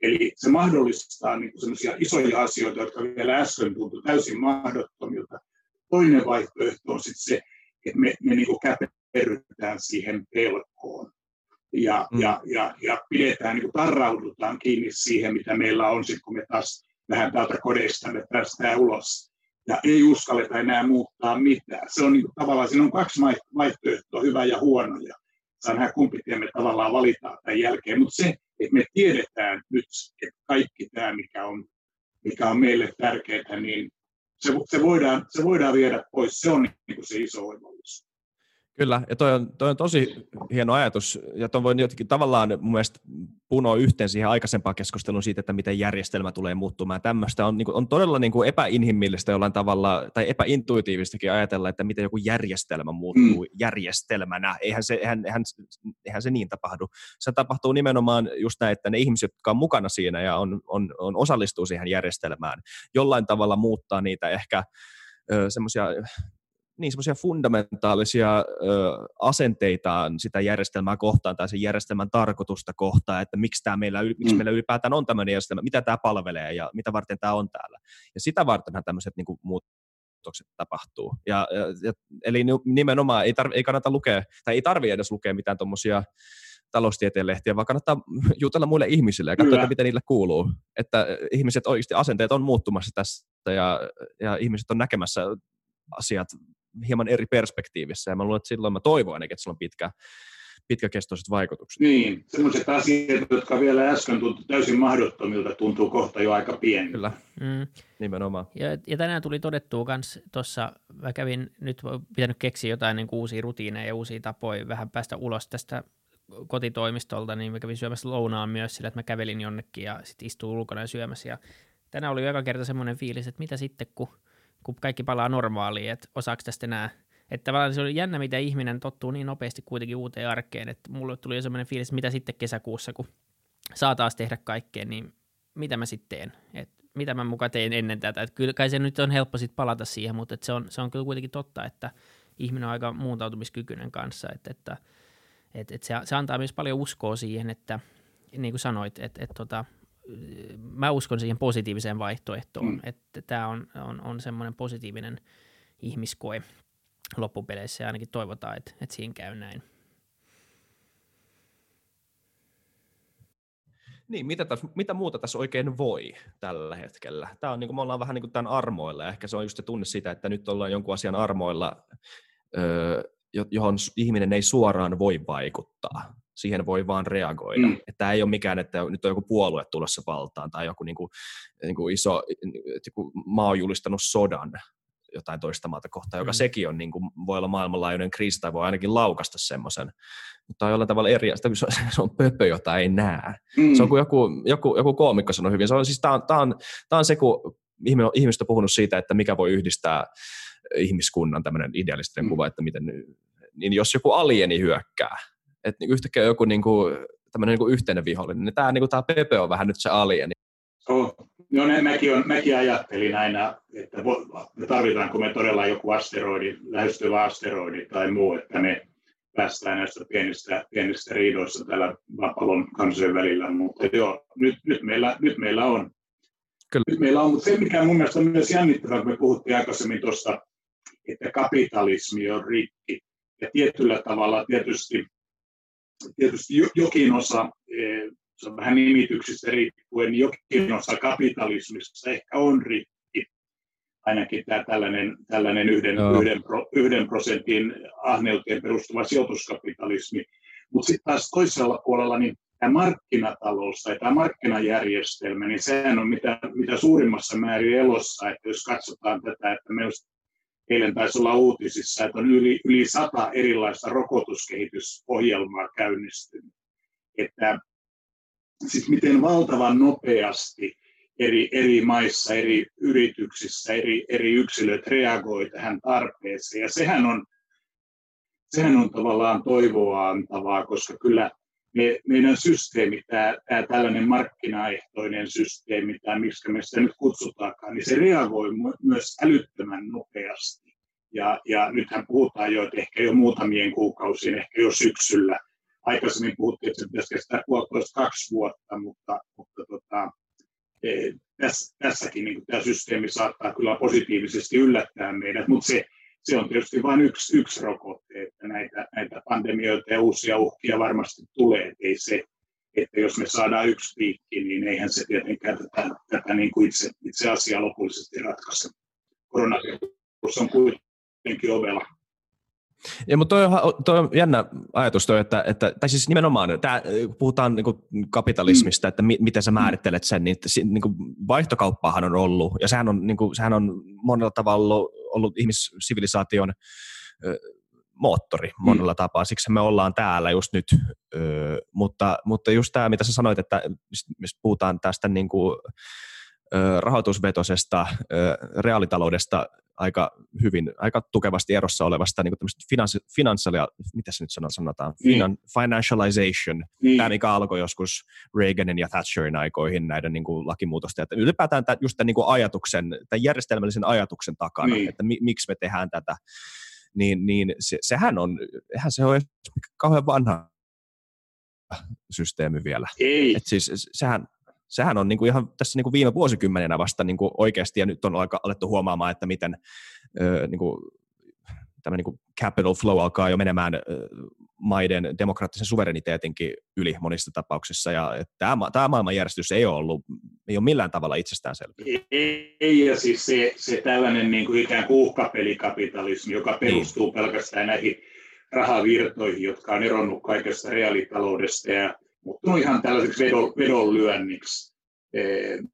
Eli se mahdollistaa niin isoja asioita, jotka vielä äsken tuntui täysin mahdottomilta. Toinen vaihtoehto on sitten se, että me, me niin käperrytään siihen pelkoon ja, mm. ja, ja, ja pidetään, niin tarraudutaan kiinni siihen, mitä meillä on, sit kun me taas vähän täältä kodeista me päästään ulos. Ja ei uskalleta enää muuttaa mitään. Se on niin kuin, tavallaan, siinä on kaksi vaihtoehtoa, hyvä ja huono. Ja nähdä, kumpi tie me tavallaan valitaan tämän jälkeen. Mutta se, että me tiedetään nyt, että kaikki tämä, mikä on, mikä on meille tärkeää, niin se, se, voidaan, se voidaan viedä pois. Se on niin kuin se iso oivallisuus. Kyllä, ja toi on, toi on tosi hieno ajatus, ja tuon voi jotenkin tavallaan mun mielestä punoa yhteen siihen aikaisempaan keskusteluun siitä, että miten järjestelmä tulee muuttumaan. Tämmöistä on, niin kuin, on todella niin kuin epäinhimillistä jollain tavalla, tai epäintuitiivistakin ajatella, että miten joku järjestelmä muuttuu mm. järjestelmänä. Eihän se, eihän, eihän, eihän se niin tapahdu. Se tapahtuu nimenomaan just näin, että ne ihmiset, jotka on mukana siinä ja on, on, on osallistuu siihen järjestelmään, jollain tavalla muuttaa niitä ehkä semmoisia niin semmoisia fundamentaalisia ö, asenteitaan sitä järjestelmää kohtaan tai sen järjestelmän tarkoitusta kohtaan, että miksi, tämä meillä, miksi mm. meillä ylipäätään on tämmöinen järjestelmä, mitä tämä palvelee ja mitä varten tämä on täällä. Ja sitä vartenhan tämmöiset niin kuin, muutokset tapahtuu. Ja, ja, eli nimenomaan ei, tarvi, ei kannata lukea, tai ei tarvitse edes lukea mitään tuommoisia taloustieteen lehtiä, vaan kannattaa jutella muille ihmisille ja katsoa, että mitä niille kuuluu. Että ihmiset oikeasti, asenteet on muuttumassa tässä ja, ja ihmiset on näkemässä asiat hieman eri perspektiivissä, ja mä luulen, että silloin mä toivon ainakin, että sillä on pitkä, pitkäkestoiset vaikutukset. Niin, sellaiset asiat, jotka vielä äsken tuntui täysin mahdottomilta, tuntuu kohta jo aika pieni. Kyllä, mm. nimenomaan. Ja, ja tänään tuli todettua myös tuossa, mä kävin nyt pitänyt keksiä jotain niin uusia rutiineja ja uusia tapoja vähän päästä ulos tästä kotitoimistolta, niin mä kävin syömässä lounaan myös sillä, että mä kävelin jonnekin ja sitten istuin ulkona ja syömässä. Ja tänään oli joka kerta semmoinen fiilis, että mitä sitten, kun kun kaikki palaa normaaliin, että osaako tästä enää että tavallaan se oli jännä, mitä ihminen tottuu niin nopeasti kuitenkin uuteen arkeen, että mulle tuli jo semmoinen fiilis, mitä sitten kesäkuussa, kun saa taas tehdä kaikkea, niin mitä mä sitten teen, että mitä mä mukaan tein ennen tätä, että kyllä kai se nyt on helppo sitten palata siihen, mutta se, on, se on kyllä kuitenkin totta, että ihminen on aika muuntautumiskykyinen kanssa, että, että, että, että se, se antaa myös paljon uskoa siihen, että niin kuin sanoit, että, että tota, mä uskon siihen positiiviseen vaihtoehtoon, mm. että tämä on, on, on semmoinen positiivinen ihmiskoe loppupeleissä ja ainakin toivotaan, että, että siinä käy näin. Niin, mitä, täs, mitä muuta tässä oikein voi tällä hetkellä? Tämä on, niin kuin, me ollaan vähän niin kuin tämän armoilla, ja ehkä se on just se tunne siitä, että nyt ollaan jonkun asian armoilla, öö, johon ihminen ei suoraan voi vaikuttaa. Siihen voi vaan reagoida. Mm. Että tämä ei ole mikään, että nyt on joku puolue tulossa valtaan tai joku niin kuin, niin kuin iso joku maa on julistanut sodan jotain toista maata kohtaan, joka mm. sekin on, niin kuin, voi olla maailmanlaajuinen kriisi tai voi ainakin laukasta semmoisen. Mutta on jollain tavalla eri asia, se, se on pöpö, jota ei näe. Mm. Se on kuin joku, joku, joku koomikko sanoi hyvin. Se on, siis tämä on, tämä on, tämä on se, kun ihmiset on puhunut siitä, että mikä voi yhdistää ihmiskunnan tämmöinen idealistinen mm. kuva, että miten, niin jos joku alieni hyökkää, että niin yhtäkkiä joku niin kuin, tämmöinen niin kuin yhteinen vihollinen, niin tämä, niin kuin, tämä Pepe on vähän nyt se alieni. Oh. No ne, mäkin, on, mäkin ajattelin aina, että me tarvitaanko me todella joku asteroidi, lähestyvä asteroidi tai muu, että me päästään näistä pienistä, pienistä riidoista tällä maapallon kansojen välillä, mutta joo, nyt, nyt, meillä, nyt meillä on. Kyllä. Nyt meillä on, mutta se mikä mun mielestä on myös jännittävää, kun me puhuttiin aikaisemmin tuosta, että kapitalismi on rikki. Ja tietyllä tavalla tietysti, tietysti jokin osa eh, se on vähän nimityksistä riippuen, jokin osa kapitalismista ehkä on rikki. Ainakin tämä tällainen, tällainen yhden, yhden, pro, yhden prosentin ahneuteen perustuva sijoituskapitalismi. Mutta sitten taas toisella puolella niin tämä markkinatalous tai tämä markkinajärjestelmä, niin sehän on mitä, mitä suurimmassa määrin elossa, että jos katsotaan tätä, että me eilen taisi olla uutisissa, että on yli, yli sata erilaista rokotuskehitysohjelmaa käynnistynyt. Että siis miten valtavan nopeasti eri, eri maissa, eri yrityksissä, eri, eri yksilöt reagoivat tähän tarpeeseen. Ja sehän on, sehän on tavallaan toivoa antavaa, koska kyllä me, meidän systeemi, tämä, tämä tällainen markkinaehtoinen systeemi, tai miksi me sitä nyt kutsutaankaan, niin se reagoi myös älyttömän nopeasti. Ja, ja nythän puhutaan jo, että ehkä jo muutamien kuukausien, ehkä jo syksyllä – aikaisemmin puhuttiin, että se pitäisi kestää puolitoista kaksi vuotta, mutta, mutta tota, e, tässä, tässäkin niin tämä systeemi saattaa kyllä positiivisesti yllättää meidät, mutta se, se on tietysti vain yksi, yksi rokote, että näitä, näitä pandemioita ja uusia uhkia varmasti tulee, ei se, että jos me saadaan yksi piikki, niin eihän se tietenkään tätä, tätä niin kuin itse, itse asiaa lopullisesti ratkaise. Koronavirus on kuitenkin ovella. Ja, mutta toi on, toi on jännä ajatus toi, että, että tai siis nimenomaan, tää, kun puhutaan niin kuin kapitalismista, mm. että mi, miten sä määrittelet sen, niin, niin kuin vaihtokauppaahan on ollut, ja sehän on, niin kuin, sehän on monella tavalla ollut, ollut ihmissivilisaation ö, moottori monella mm. tapaa, siksi me ollaan täällä just nyt, ö, mutta, mutta just tämä, mitä sä sanoit, että mistä puhutaan tästä niin kuin, rahoitusvetosesta reaalitaloudesta aika hyvin, aika tukevasti erossa olevasta niin finanssi, finanssalia, mitä se nyt sanotaan, niin. Finan, financialization, niin. tämä mikä alkoi joskus Reaganin ja Thatcherin aikoihin näiden niin kuin lakimuutosten, että ylipäätään tämän, just tämän niin kuin ajatuksen, tämän järjestelmällisen ajatuksen takana, niin. että mi, miksi me tehdään tätä, niin, niin se, sehän on, eihän se ole kauhean vanha systeemi vielä. Ei. Et siis sehän, sehän on niin kuin ihan tässä niin kuin viime vuosikymmenenä vasta niin kuin oikeasti, ja nyt on aika alettu huomaamaan, että miten niin kuin, tämä niin kuin capital flow alkaa jo menemään maiden demokraattisen suvereniteetinkin yli monissa tapauksissa, ja tämä, tämä maailmanjärjestys ei ole ollut, ei ole millään tavalla itsestäänselvä. Ei, ja siis se, se tällainen niin kuin ikään kuin uhkapelikapitalismi, joka perustuu niin. pelkästään näihin rahavirtoihin, jotka on eronnut kaikesta reaalitaloudesta ja muuttunut ihan tällaiseksi vedon, vedonlyönniksi,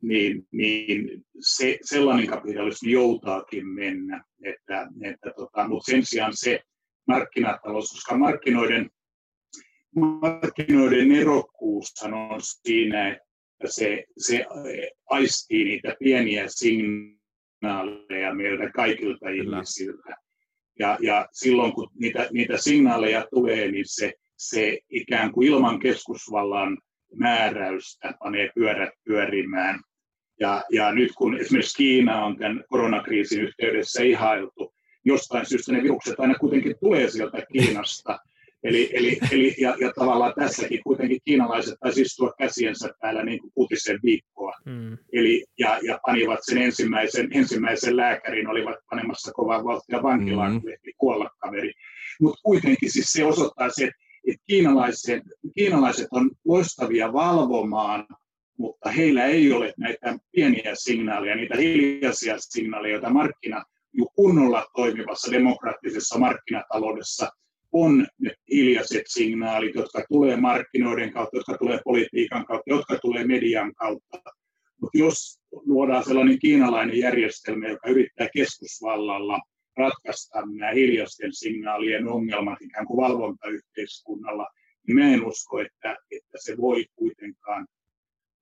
niin, niin se, sellainen kapitalismi joutaakin mennä. Että, että tota, mutta sen sijaan se markkinatalous, koska markkinoiden, markkinoiden erokkuus on siinä, että se, se aistii niitä pieniä signaaleja meiltä kaikilta ihmisiltä. Ja, ja silloin kun niitä, niitä signaaleja tulee, niin se se ikään kuin ilman keskusvallan määräystä panee pyörät pyörimään. Ja, ja nyt kun esimerkiksi Kiina on tämän koronakriisin yhteydessä ihailtu, jostain syystä ne virukset aina kuitenkin tulee sieltä Kiinasta. Eli, eli, eli ja, ja tavallaan tässäkin kuitenkin kiinalaiset taisi istua käsiensä päällä niin kuin kutisen viikkoa. Mm. Eli, ja, ja panivat sen ensimmäisen, ensimmäisen lääkärin, olivat panemassa kovaa vauhtia vankilaan, mm. kuolla kaveri. Mutta kuitenkin siis se osoittaa se, että kiinalaiset, kiinalaiset on loistavia valvomaan mutta heillä ei ole näitä pieniä signaaleja, niitä hiljaisia signaaleja, joita markkina kunnolla toimivassa demokraattisessa markkinataloudessa on ne hiljaiset signaalit, jotka tulee markkinoiden kautta, jotka tulee politiikan kautta, jotka tulee median kautta. Mutta jos luodaan sellainen kiinalainen järjestelmä, joka yrittää keskusvallalla ratkaista nämä hiljaisten signaalien ongelmat ikään kuin valvontayhteiskunnalla, niin mä en usko, että, että se voi kuitenkaan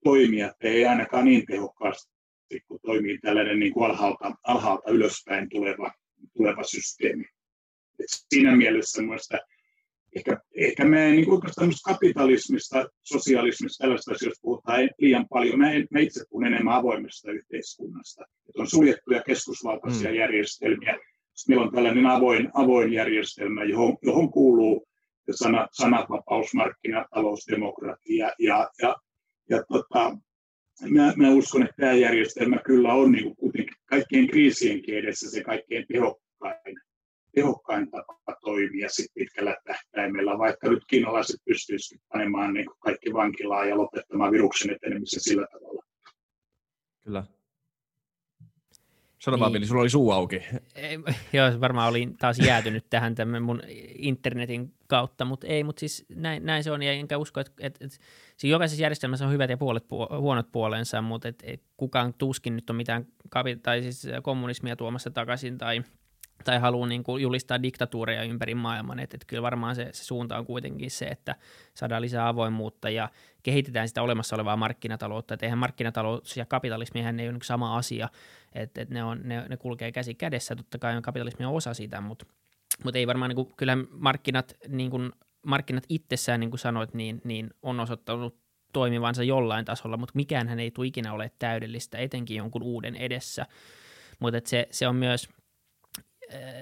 toimia, ei ainakaan niin tehokkaasti kun toimii tällainen niin kuin alhaalta, alhaalta ylöspäin tuleva, tuleva systeemi. Et siinä mielessä mielestä ehkä, ehkä mä en niin oikeastaan kapitalismista, sosialismista, tällaista asioista puhutaan liian paljon. Mä, en, mä itse puhun enemmän avoimesta yhteiskunnasta. Et on suljettuja keskusvaltaisia mm. järjestelmiä. Sitten meillä on tällainen avoin, avoin järjestelmä, johon, johon kuuluu sana, sananvapaus, markkinatalous, demokratia ja, ja, ja tota, mä, mä uskon, että tämä järjestelmä kyllä on niin kuitenkin kaikkien kriisienkin edessä se kaikkein tehokkain, tehokkain tapa toimia sit pitkällä tähtäimellä, vaikka nyt kiinalaiset pystyisivät panemaan niin kaikki vankilaa ja lopettamaan viruksen etenemisen sillä tavalla. Kyllä. Sano niin. vaan, sulla oli suu auki. Joo, varmaan olin taas jäätynyt tähän tämän mun internetin kautta, mutta ei, mutta siis näin, näin se on, ja enkä usko, että, että, että siis jokaisessa järjestelmässä on hyvät ja puolet, huonot puolensa, mutta että, että kukaan tuskin nyt on mitään tai siis kommunismia tuomassa takaisin tai – tai haluaa niin kuin julistaa diktatuureja ympäri maailman. Että, että kyllä varmaan se, se suunta on kuitenkin se, että saadaan lisää avoimuutta ja kehitetään sitä olemassa olevaa markkinataloutta. Että eihän markkinatalous ja kapitalismi ei ole niin sama asia, että, että ne, on, ne, ne kulkee käsi kädessä. Totta kai on kapitalismi on osa sitä, mutta, mutta ei varmaan, niin kuin, kyllä markkinat, niin kuin, markkinat itsessään, niin kuin sanoit, niin, niin on osoittanut toimivansa jollain tasolla, mutta mikään hän ei tule ikinä ole täydellistä, etenkin jonkun uuden edessä. Mutta se, se on myös –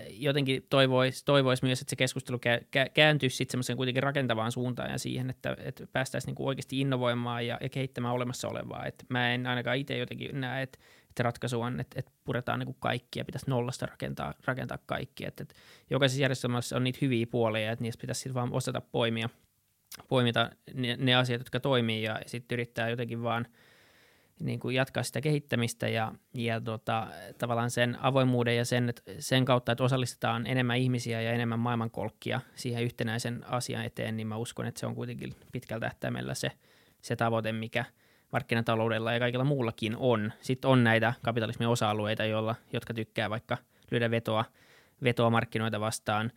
jotenkin toivoisi toivois myös, että se keskustelu kä- kääntyisi sitten kuitenkin rakentavaan suuntaan ja siihen, että, että päästäisiin niinku oikeasti innovoimaan ja, ja kehittämään olemassa olevaa. Et mä en ainakaan itse jotenkin näe, että, että ratkaisu on, että, että puretaan niinku kaikki ja pitäisi nollasta rakentaa, rakentaa kaikki. Että, että jokaisessa järjestelmässä on niitä hyviä puolia, että niistä pitäisi sitten vaan osata poimia, poimita ne, ne asiat, jotka toimii ja sitten yrittää jotenkin vaan – niin kuin jatkaa sitä kehittämistä ja, ja tota, tavallaan sen avoimuuden ja sen, sen kautta, että osallistetaan enemmän ihmisiä ja enemmän maailmankolkkia siihen yhtenäisen asian eteen, niin mä uskon, että se on kuitenkin pitkällä tähtäimellä se, se tavoite, mikä markkinataloudella ja kaikilla muullakin on. Sitten on näitä kapitalismin osa-alueita, joilla, jotka tykkää vaikka lyödä vetoa, vetoa markkinoita vastaan,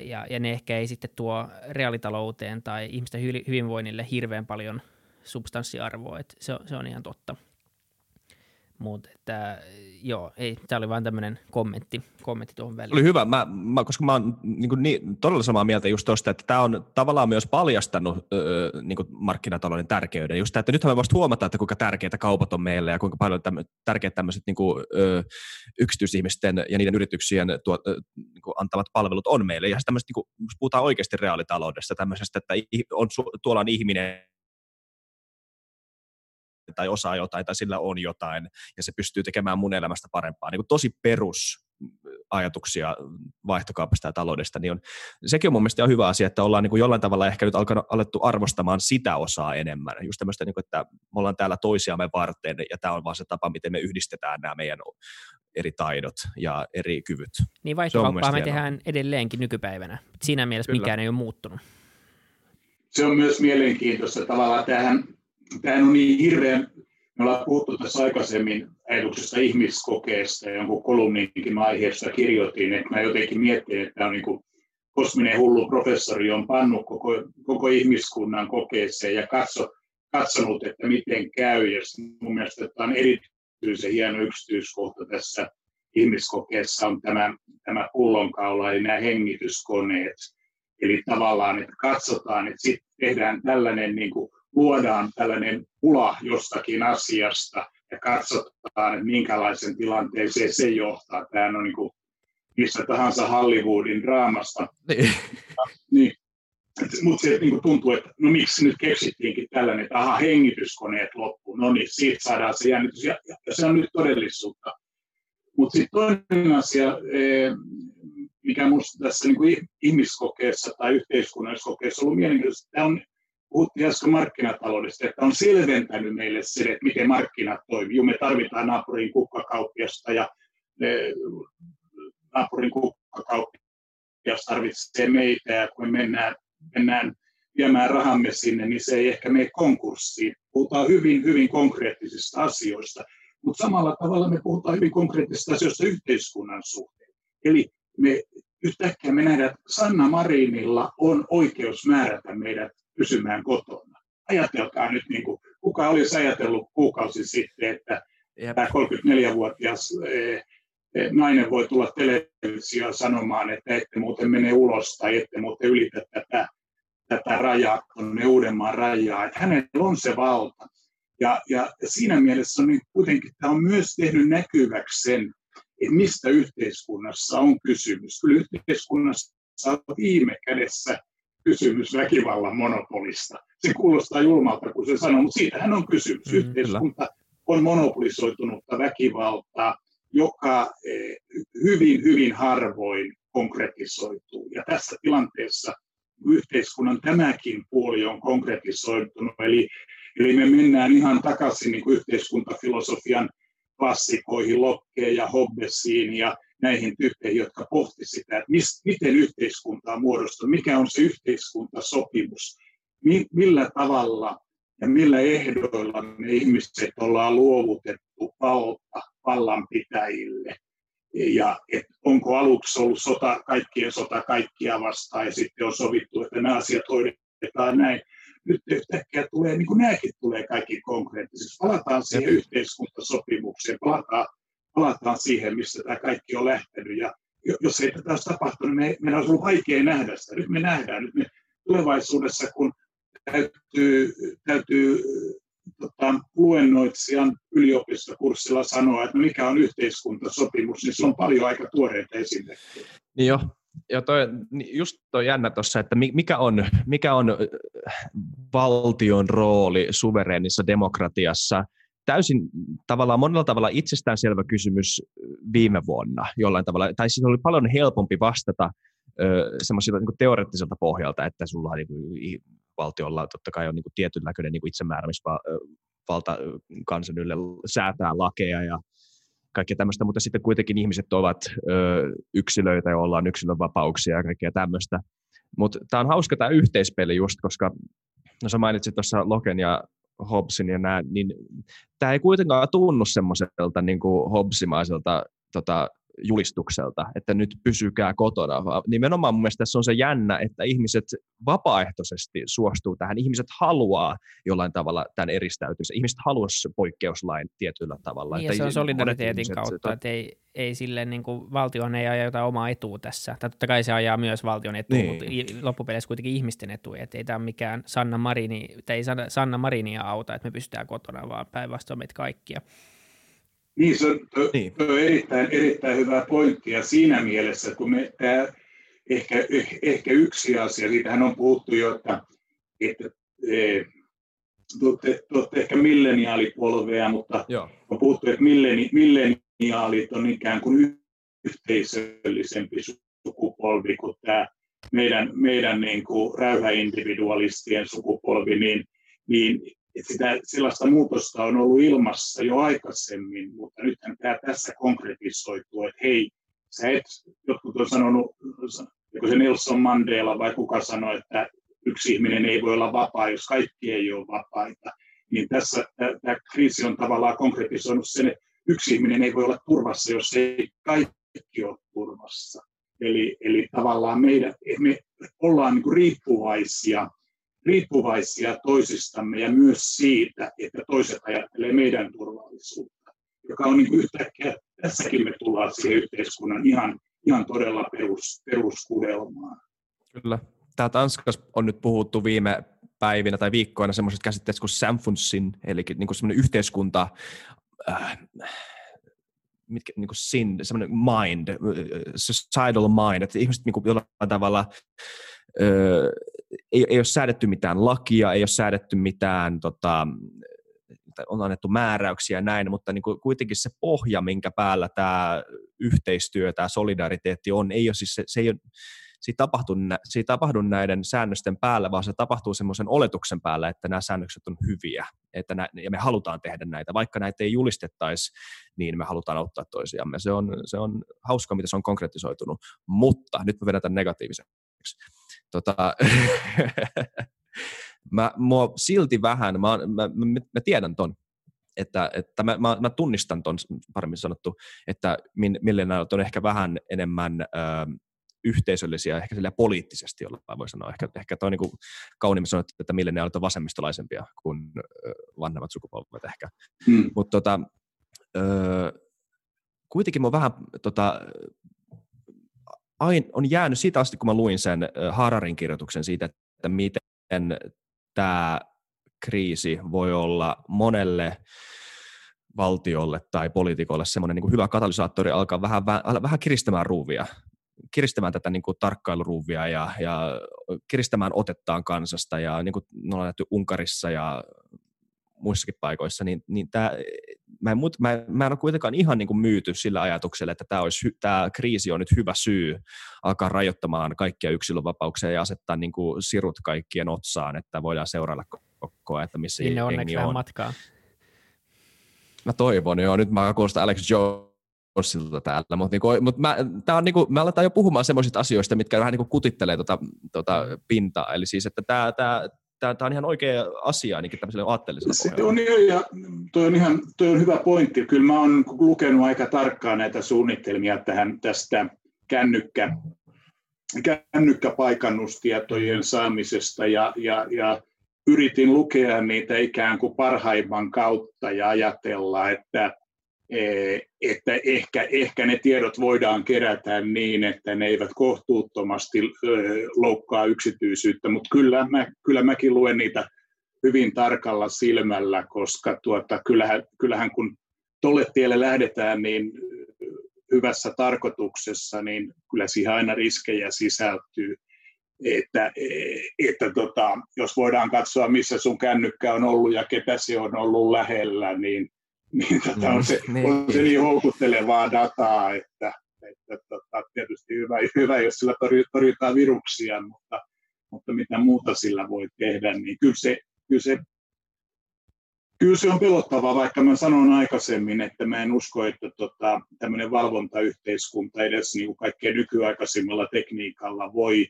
ja, ja ne ehkä ei sitten tuo reaalitalouteen tai ihmisten hyvinvoinnille hirveän paljon – substanssiarvoa, että se, se on ihan totta. Mutta joo, ei, tämä oli vain tämmöinen kommentti, kommentti tuohon väliin. Oli hyvä, mä, mä, koska mä oon niin kuin, niin, todella samaa mieltä just tuosta, että tämä on tavallaan myös paljastanut öö, niin kuin markkinatalouden tärkeyden. Just tämä, että nythän me vasta huomata, että kuinka tärkeitä kaupat on meille ja kuinka paljon tämmö, tärkeät tämmöiset niin kuin, öö, yksityisihmisten ja niiden yrityksien tuo, öö, niin kuin antamat palvelut on meille. Ja tämmöistä, niin kuin, puhutaan oikeasti reaalitaloudesta, tämmöisestä, että on, tuolla on ihminen, tai osaa jotain tai sillä on jotain ja se pystyy tekemään mun elämästä parempaa. Niin kuin tosi perus ajatuksia vaihtokaupasta ja taloudesta, niin on, sekin on mun mielestä hyvä asia, että ollaan niin kuin jollain tavalla ehkä nyt alkanut, alettu arvostamaan sitä osaa enemmän. Just tämmöistä, niin kuin, että me ollaan täällä toisiamme varten ja tämä on vaan se tapa, miten me yhdistetään nämä meidän eri taidot ja eri kyvyt. Niin vaihtokauppaa me tehdään edelleenkin nykypäivänä. Siinä mielessä Kyllä. mikään ei ole muuttunut. Se on myös mielenkiintoista. Tavallaan tähän tämähän on niin hirveän, me ollaan puhuttu tässä aikaisemmin ajatuksesta ihmiskokeesta, jonkun kolumninkin aiheesta kirjoitin, että mä jotenkin mietin, että on niin kuin kosminen hullu professori on pannut koko, koko ihmiskunnan kokeeseen ja katso, katsonut, että miten käy. Ja mun mielestä tämä on erityisen hieno yksityiskohta tässä ihmiskokeessa on tämä, tämä pullonkaula ja nämä hengityskoneet. Eli tavallaan, että katsotaan, että sitten tehdään tällainen niin kuin luodaan tällainen pula jostakin asiasta ja katsotaan, että minkälaisen tilanteeseen se johtaa. Tämä on niin kuin missä tahansa Hollywoodin draamasta. Niin. niin. Mutta se niin tuntuu, että no miksi nyt keksittiinkin tällainen, että aha, hengityskoneet loppu. No niin, siitä saadaan se jännitys. Ja, ja se on nyt todellisuutta. Mutta sitten toinen asia, e, mikä minusta tässä niin kuin ihmiskokeessa tai yhteiskunnallisessa kokeessa on ollut mielenkiintoista, tämä on puhuttiin äsken markkinataloudesta, että on selventänyt meille se, että miten markkinat toimii. Me tarvitaan naapurin kukkakauppiasta ja naapurin kukkakauppias tarvitsee meitä ja kun me mennään, mennään viemään rahamme sinne, niin se ei ehkä mene konkurssiin. Puhutaan hyvin, hyvin konkreettisista asioista, mutta samalla tavalla me puhutaan hyvin konkreettisista asioista yhteiskunnan suhteen. Eli me yhtäkkiä me nähdään, että Sanna Marinilla on oikeus määrätä meidät pysymään kotona. Ajatelkaa nyt, niin kuin, kuka olisi ajatellut kuukausi sitten, että Jep. tämä 34-vuotias eh, eh, nainen voi tulla televisioon sanomaan, että ette muuten mene ulos tai ette muuten ylitä tätä, tätä rajaa tuonne Uudenmaan rajaa. Että hänellä on se valta. Ja, ja siinä mielessä on niin kuitenkin tämä on myös tehnyt näkyväksi sen, että mistä yhteiskunnassa on kysymys. Kyllä yhteiskunnassa on viime kädessä kysymys väkivallan monopolista. Se kuulostaa julmalta, kun se sanoo, mutta siitähän on kysymys. Mm, Yhteiskunta kyllä. on monopolisoitunutta väkivaltaa, joka eh, hyvin, hyvin harvoin konkretisoituu. Ja tässä tilanteessa yhteiskunnan tämäkin puoli on konkretisoitunut. Eli, eli me mennään ihan takaisin niin kuin yhteiskuntafilosofian klassikoihin, Lokkeen ja Hobbesiin ja näihin tyyppeihin, jotka pohti sitä, että mis, miten yhteiskunta on muodostunut, mikä on se yhteiskuntasopimus, mi, millä tavalla ja millä ehdoilla me ihmiset ollaan luovutettu valta vallanpitäjille. Ja et onko aluksi ollut sota, kaikkien sota kaikkia vastaan ja sitten on sovittu, että nämä asiat hoidetaan näin. Yhtäkkiä tulee, niin kuin nämäkin tulee kaikki konkreettisesti. Palataan siihen yhteiskuntasopimukseen, palataan palataan siihen, missä tämä kaikki on lähtenyt. Ja jos ei tätä olisi tapahtunut, niin meidän olisi ollut vaikea nähdä sitä. Nyt me nähdään. Nyt me tulevaisuudessa, kun täytyy, täytyy tota, luennoitsijan yliopistokurssilla sanoa, että mikä on yhteiskuntasopimus, niin se on paljon aika tuoreita esimerkkejä. Niin jo, ja toi, niin just tuo jännä tuossa, että mikä on, mikä on valtion rooli suvereenissa demokratiassa – täysin tavallaan monella tavalla itsestäänselvä kysymys viime vuonna jollain tavalla, tai siis oli paljon helpompi vastata semmoisilta niin teoreettiselta pohjalta, että sulla niin kuin, valtiolla totta kai on niin kuin tietynlainen niin itsemääräämisvalta kansan ylle säätää lakeja ja kaikkea tämmöistä, mutta sitten kuitenkin ihmiset ovat ö, yksilöitä, joilla on yksilönvapauksia ja kaikkea tämmöistä. Mutta tämä on hauska tämä yhteispeli just, koska no sä mainitsit tuossa Loken ja Hobbsin ja nämä, niin tämä ei kuitenkaan tunnu semmoiselta niin Hobbsimaiselta tota, julistukselta, että nyt pysykää kotona, nimenomaan mun mielestä tässä on se jännä, että ihmiset vapaaehtoisesti suostuu tähän, ihmiset haluaa jollain tavalla tämän eristäytymisen, ihmiset haluaisi poikkeuslain tietyllä tavalla. Niin, että se on solidariteetin kautta, että ei, ei sille niin kuin, valtion ei aja jotain omaa etua tässä, tai totta kai se ajaa myös valtion etua, niin. mutta loppupeleissä kuitenkin ihmisten etu, että ei tämä mikään Sanna Marini, tai ei Sanna Marinia auta, että me pystytään kotona, vaan päinvastoin meitä kaikkia. Niin, se on, to, niin. To on erittäin, erittäin hyvä pointti ja siinä mielessä, kun me tämä, ehkä, ehkä yksi asia, siitähän on puhuttu jo, että, että e, tuotte, tuotte ehkä milleniaalipolvea, mutta Joo. on puhuttu, että milleni, milleniaalit on ikään kuin yhteisöllisempi sukupolvi kuin tämä meidän, meidän niin kuin räyhäindividualistien sukupolvi, niin, niin että sitä, sellaista muutosta on ollut ilmassa jo aikaisemmin, mutta nyt tämä tässä konkretisoituu, että hei, sä et, jotkut on sanonut, joko se Nelson Mandela vai kuka sanoi, että yksi ihminen ei voi olla vapaa, jos kaikki ei ole vapaita, niin tässä tämä kriisi on tavallaan konkretisoinut sen, että yksi ihminen ei voi olla turvassa, jos ei kaikki ole turvassa. Eli, eli tavallaan meidän, me ollaan niin riippuvaisia riippuvaisia toisistamme ja myös siitä, että toiset ajattelee meidän turvallisuutta, joka on niin yhtäkkiä, tässäkin me tullaan siihen yhteiskunnan ihan, ihan todella perus, peruskudelmaan. Kyllä. Tämä Tanskassa on nyt puhuttu viime päivinä tai viikkoina semmoisesta käsitteestä kuin Samfundsin, eli niin kuin semmoinen yhteiskunta, äh, mitkä, niin kuin sin, semmoinen mind, societal mind, että ihmiset niin kuin jollain tavalla ei, ei ole säädetty mitään lakia, ei ole säädetty mitään, tota, on annettu määräyksiä ja näin, mutta niin kuin kuitenkin se pohja, minkä päällä tämä yhteistyö, tämä solidariteetti on, ei ole siis se, se ei ole, se ei tapahdu, se ei tapahdu näiden säännösten päällä, vaan se tapahtuu semmoisen oletuksen päällä, että nämä säännökset on hyviä, että nä, ja me halutaan tehdä näitä. Vaikka näitä ei julistettaisi, niin me halutaan auttaa toisiamme. Se on, se on hauska, mitä se on konkretisoitunut, mutta nyt me vedetään negatiiviseksi. Tota, mä, mua silti vähän, mä, mä, mä, mä tiedän ton, että, että mä, mä, mä tunnistan ton paremmin sanottu, että millennialit on ehkä vähän enemmän ö, yhteisöllisiä, ehkä sillä poliittisesti jollain voi sanoa. Ehkä, ehkä toi niin kauniimmin sanottu, että millennialit on vasemmistolaisempia kuin ö, vanhemmat sukupolvet ehkä. Hmm. Mutta tota, kuitenkin mä vähän tota, ain, on jäänyt siitä asti, kun mä luin sen Hararin kirjoituksen siitä, että miten tämä kriisi voi olla monelle valtiolle tai poliitikolle semmoinen niin hyvä katalysaattori alkaa vähän, vähän kiristämään ruuvia, kiristämään tätä niin kuin tarkkailuruuvia ja, ja kiristämään otettaan kansasta ja niin kuin on nähty Unkarissa ja muissakin paikoissa, niin, niin tämä, mä, en, mä, mä en ole kuitenkaan ihan niin kuin myyty sillä ajatuksella, että tämä, olisi, tämä kriisi on nyt hyvä syy alkaa rajoittamaan kaikkia yksilönvapauksia ja asettaa niin kuin sirut kaikkien otsaan, että voidaan seurailla koko ajan, että missä Sinne onneksi on. matkaa. Mä toivon, joo. Nyt mä kuulostan Alex Jonesilta täällä, mutta niinku, mut mä, tää on niinku, me aletaan jo puhumaan semmoisista asioista, mitkä vähän niinku kutittelee tota, tota pintaa. Eli siis, että tämä, tämä, tämä, tämä on ihan oikea asia ainakin tämmöiselle aatteellisella Se on, ja toi on, ihan, toi on hyvä pointti. Kyllä mä oon lukenut aika tarkkaan näitä suunnitelmia tähän, tästä kännykkä, kännykkäpaikannustietojen saamisesta ja, ja, ja yritin lukea niitä ikään kuin parhaimman kautta ja ajatella, että, että ehkä, ehkä ne tiedot voidaan kerätä niin, että ne eivät kohtuuttomasti loukkaa yksityisyyttä, mutta kyllä, mä, kyllä mäkin luen niitä hyvin tarkalla silmällä, koska tuota, kyllähän, kyllähän kun tolle tielle lähdetään, niin hyvässä tarkoituksessa, niin kyllä siihen aina riskejä sisältyy. Että, että tota, jos voidaan katsoa, missä sun kännykkä on ollut ja ketä se on ollut lähellä, niin, niin tota, on, se, niin. on se niin houkuttelevaa dataa, että, että tota, tietysti hyvä, hyvä, jos sillä torjutaan viruksia, mutta, mutta mitä muuta sillä voi tehdä, niin kyllä se, kyllä se Kyllä se on pelottavaa, vaikka mä sanon aikaisemmin, että mä en usko, että tota, tämmöinen valvontayhteiskunta edes niin kuin kaikkein nykyaikaisimmalla tekniikalla voi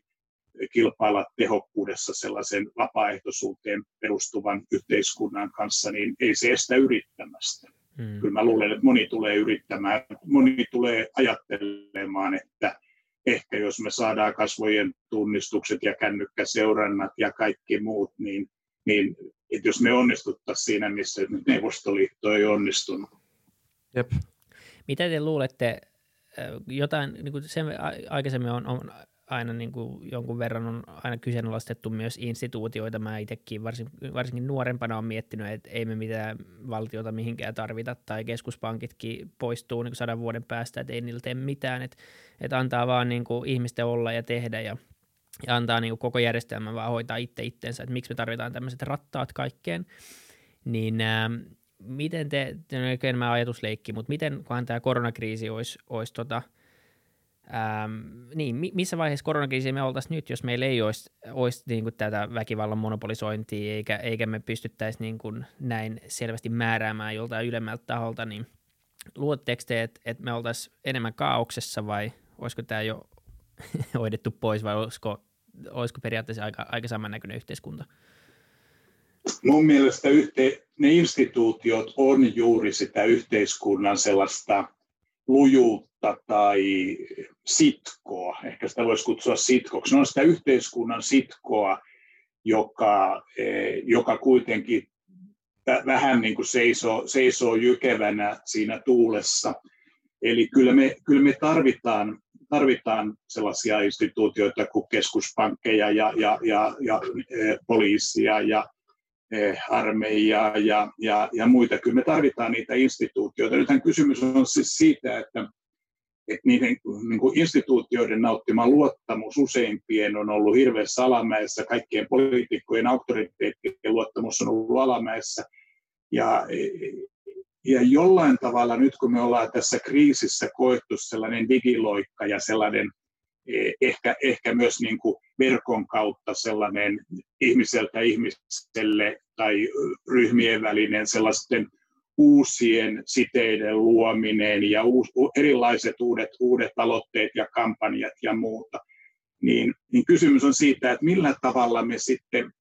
kilpailla tehokkuudessa sellaisen vapaaehtoisuuteen perustuvan yhteiskunnan kanssa, niin ei se estä yrittämästä. Hmm. Kyllä mä luulen, että moni tulee yrittämään, moni tulee ajattelemaan, että ehkä jos me saadaan kasvojen tunnistukset ja kännykkäseurannat ja kaikki muut, niin, niin että jos me onnistuttaisiin siinä, missä nyt Neuvostoliitto ei onnistunut. Jep. Mitä te luulette, jotain, niin kuin sen aikaisemmin on, on aina niin kuin jonkun verran on aina kyseenalaistettu myös instituutioita. Mä itsekin varsin, varsinkin nuorempana on miettinyt, että ei me mitään valtiota mihinkään tarvita, tai keskuspankitkin poistuu niin kuin sadan vuoden päästä, että ei niillä tee mitään, että, että antaa vaan niin kuin ihmisten olla ja tehdä ja, ja antaa niin kuin koko järjestelmän vaan hoitaa itse itsensä, että miksi me tarvitaan tämmöiset rattaat kaikkeen. Niin äh, miten te, te on enemmän ajatusleikki, mutta miten, kunhan tämä koronakriisi olisi, olisi tota, – Ähm, niin, missä vaiheessa koronakriisiä me oltaisiin nyt, jos meillä ei olisi, olisi niin kuin tätä väkivallan monopolisointia, eikä, eikä me pystyttäisi niin kuin näin selvästi määräämään joltain ylemmältä taholta, niin luotteko te, että, että me oltaisiin enemmän kaauksessa vai olisiko tämä jo hoidettu pois vai olisiko, olisiko periaatteessa aika, aika samannäköinen yhteiskunta? Mun mielestä yhte, ne instituutiot on juuri sitä yhteiskunnan sellaista lujuutta tai sitkoa, ehkä sitä voisi kutsua sitkoksi. Ne on sitä yhteiskunnan sitkoa, joka, eh, joka kuitenkin vähän niin kuin seisoo, seisoo jykevänä siinä tuulessa. Eli kyllä me, kyllä me tarvitaan, tarvitaan sellaisia instituutioita kuin keskuspankkeja ja, ja, ja, ja eh, poliisia ja armeijaa ja, ja, ja muita. Kyllä me tarvitaan niitä instituutioita. Nythän kysymys on siis siitä, että, että niiden niin kuin instituutioiden nauttima luottamus useimpien on ollut hirveässä alamäessä, kaikkien poliitikkojen auktoriteettien luottamus on ollut alamäessä. Ja, ja jollain tavalla nyt kun me ollaan tässä kriisissä koettu sellainen digiloikka ja sellainen ehkä, ehkä myös niin kuin verkon kautta sellainen ihmiseltä ihmiselle tai ryhmien välinen sellaisten uusien siteiden luominen ja uus, erilaiset uudet, uudet aloitteet ja kampanjat ja muuta, niin, niin kysymys on siitä, että millä tavalla me sitten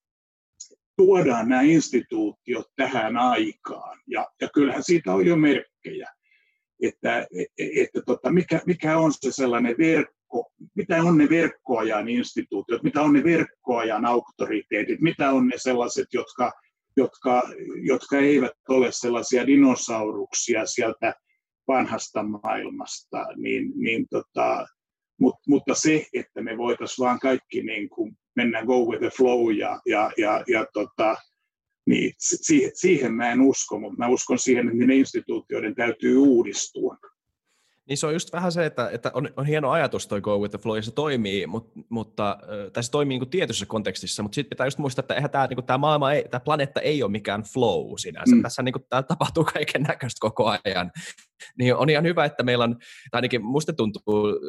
tuodaan nämä instituutiot tähän aikaan. Ja, ja kyllähän siitä on jo merkkejä, että, että tota, mikä, mikä on se sellainen verkko, mitä on ne verkkoajan instituutiot, mitä on ne verkkoajan auktoriteetit, mitä on ne sellaiset, jotka, jotka, jotka eivät ole sellaisia dinosauruksia sieltä vanhasta maailmasta, niin, niin tota, mut, mutta se, että me voitaisiin vaan kaikki niin kuin mennä go with the flow ja, ja, ja, ja tota, niin siihen, siihen mä en usko, mutta mä uskon siihen, että ne instituutioiden täytyy uudistua. Niin se on just vähän se, että, että on, on hieno ajatus toi Go with the Flow, ja se toimii, mutta, mutta tai se toimii niin tietyssä kontekstissa, mutta sitten pitää just muistaa, että eihän tämä, niin maailma, ei, tämä planeetta ei ole mikään flow sinänsä. Mm. Tässä niin kuin, tämä tapahtuu kaiken näköistä koko ajan. Niin on ihan hyvä, että meillä on, tai ainakin musta tuntuu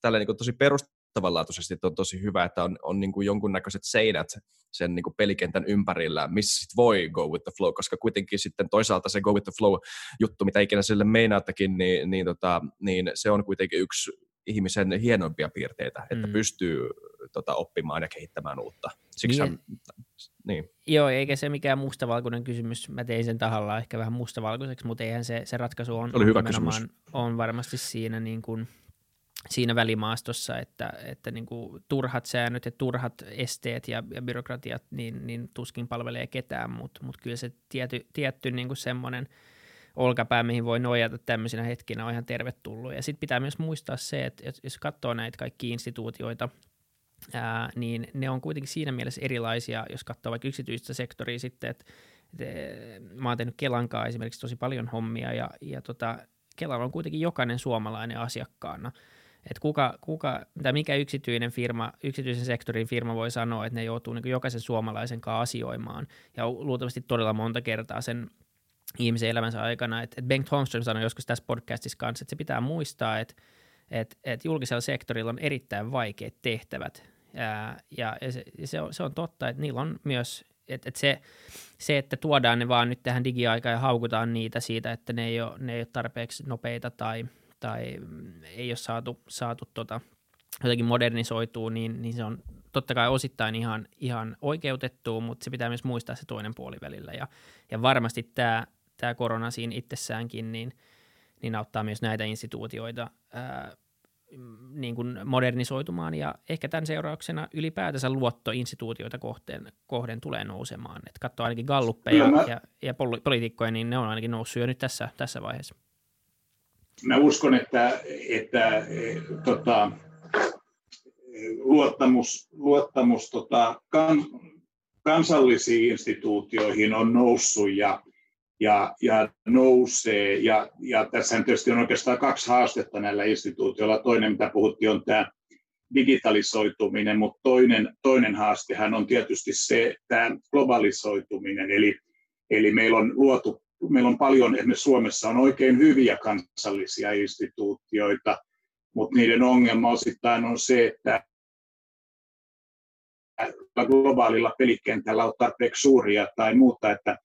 tällä niin tosi perust, perustavanlaatuisesti että on tosi hyvä, että on, on niin kuin jonkunnäköiset seinät sen niin kuin pelikentän ympärillä, missä sit voi go with the flow, koska kuitenkin sitten toisaalta se go with the flow juttu, mitä ikinä sille meinaattakin, niin, niin, tota, niin se on kuitenkin yksi ihmisen hienoimpia piirteitä, että mm. pystyy tota, oppimaan ja kehittämään uutta. Siksi niin. niin. Joo, eikä se mikään mustavalkoinen kysymys. Mä tein sen tahalla ehkä vähän mustavalkoiseksi, mutta eihän se, se ratkaisu on, Oli hyvä on varmasti siinä niin kuin – siinä välimaastossa, että, että niin kuin turhat säännöt ja turhat esteet ja, ja byrokratiat niin, niin tuskin palvelee ketään, mutta mut kyllä se tiety, tietty niin kuin semmoinen olkapää, mihin voi nojata tämmöisenä hetkinä, on ihan tervetullut. Ja sitten pitää myös muistaa se, että jos katsoo näitä kaikki instituutioita, ää, niin ne on kuitenkin siinä mielessä erilaisia, jos katsoo vaikka yksityistä sektoria sitten, että, että mä oon tehnyt Kelankaa esimerkiksi tosi paljon hommia ja, ja tota, Kelalla on kuitenkin jokainen suomalainen asiakkaana – että kuka, kuka, tai mikä yksityinen firma, yksityisen sektorin firma voi sanoa, että ne joutuu niin jokaisen suomalaisen kanssa asioimaan. Ja luultavasti todella monta kertaa sen ihmisen elämänsä aikana. Että Bengt Holmström sanoi joskus tässä podcastissa kanssa, että se pitää muistaa, että, että, että julkisella sektorilla on erittäin vaikeat tehtävät. Ja, ja se, se, on, se on totta, että niillä on myös että, että se, se, että tuodaan ne vaan nyt tähän digiaikaan ja haukutaan niitä siitä, että ne ei ole, ne ei ole tarpeeksi nopeita tai – tai ei ole saatu, saatu tota, jotenkin modernisoituu, niin, niin se on totta kai osittain ihan, ihan oikeutettu, mutta se pitää myös muistaa se toinen puoli välillä. Ja, ja varmasti tämä, tämä korona siinä itsessäänkin niin, niin auttaa myös näitä instituutioita ää, niin kuin modernisoitumaan ja ehkä tämän seurauksena ylipäätänsä luotto instituutioita kohteen, kohden tulee nousemaan. Et katsoo ainakin galluppeja ja, ja, ja poliitikkoja, niin ne on ainakin noussut jo nyt tässä, tässä vaiheessa mä uskon, että, että e, tota, luottamus, luottamus tota, kan, kansallisiin instituutioihin on noussut ja, ja, ja nousee. Ja, ja tässä tietysti on oikeastaan kaksi haastetta näillä instituutioilla. Toinen, mitä puhuttiin, on tämä digitalisoituminen, mutta toinen, toinen haastehan on tietysti se tämä globalisoituminen. Eli, eli meillä on luotu meillä on paljon, esimerkiksi Suomessa on oikein hyviä kansallisia instituutioita, mutta niiden ongelma osittain on se, että globaalilla pelikentällä on tarpeeksi suuria tai muuta, että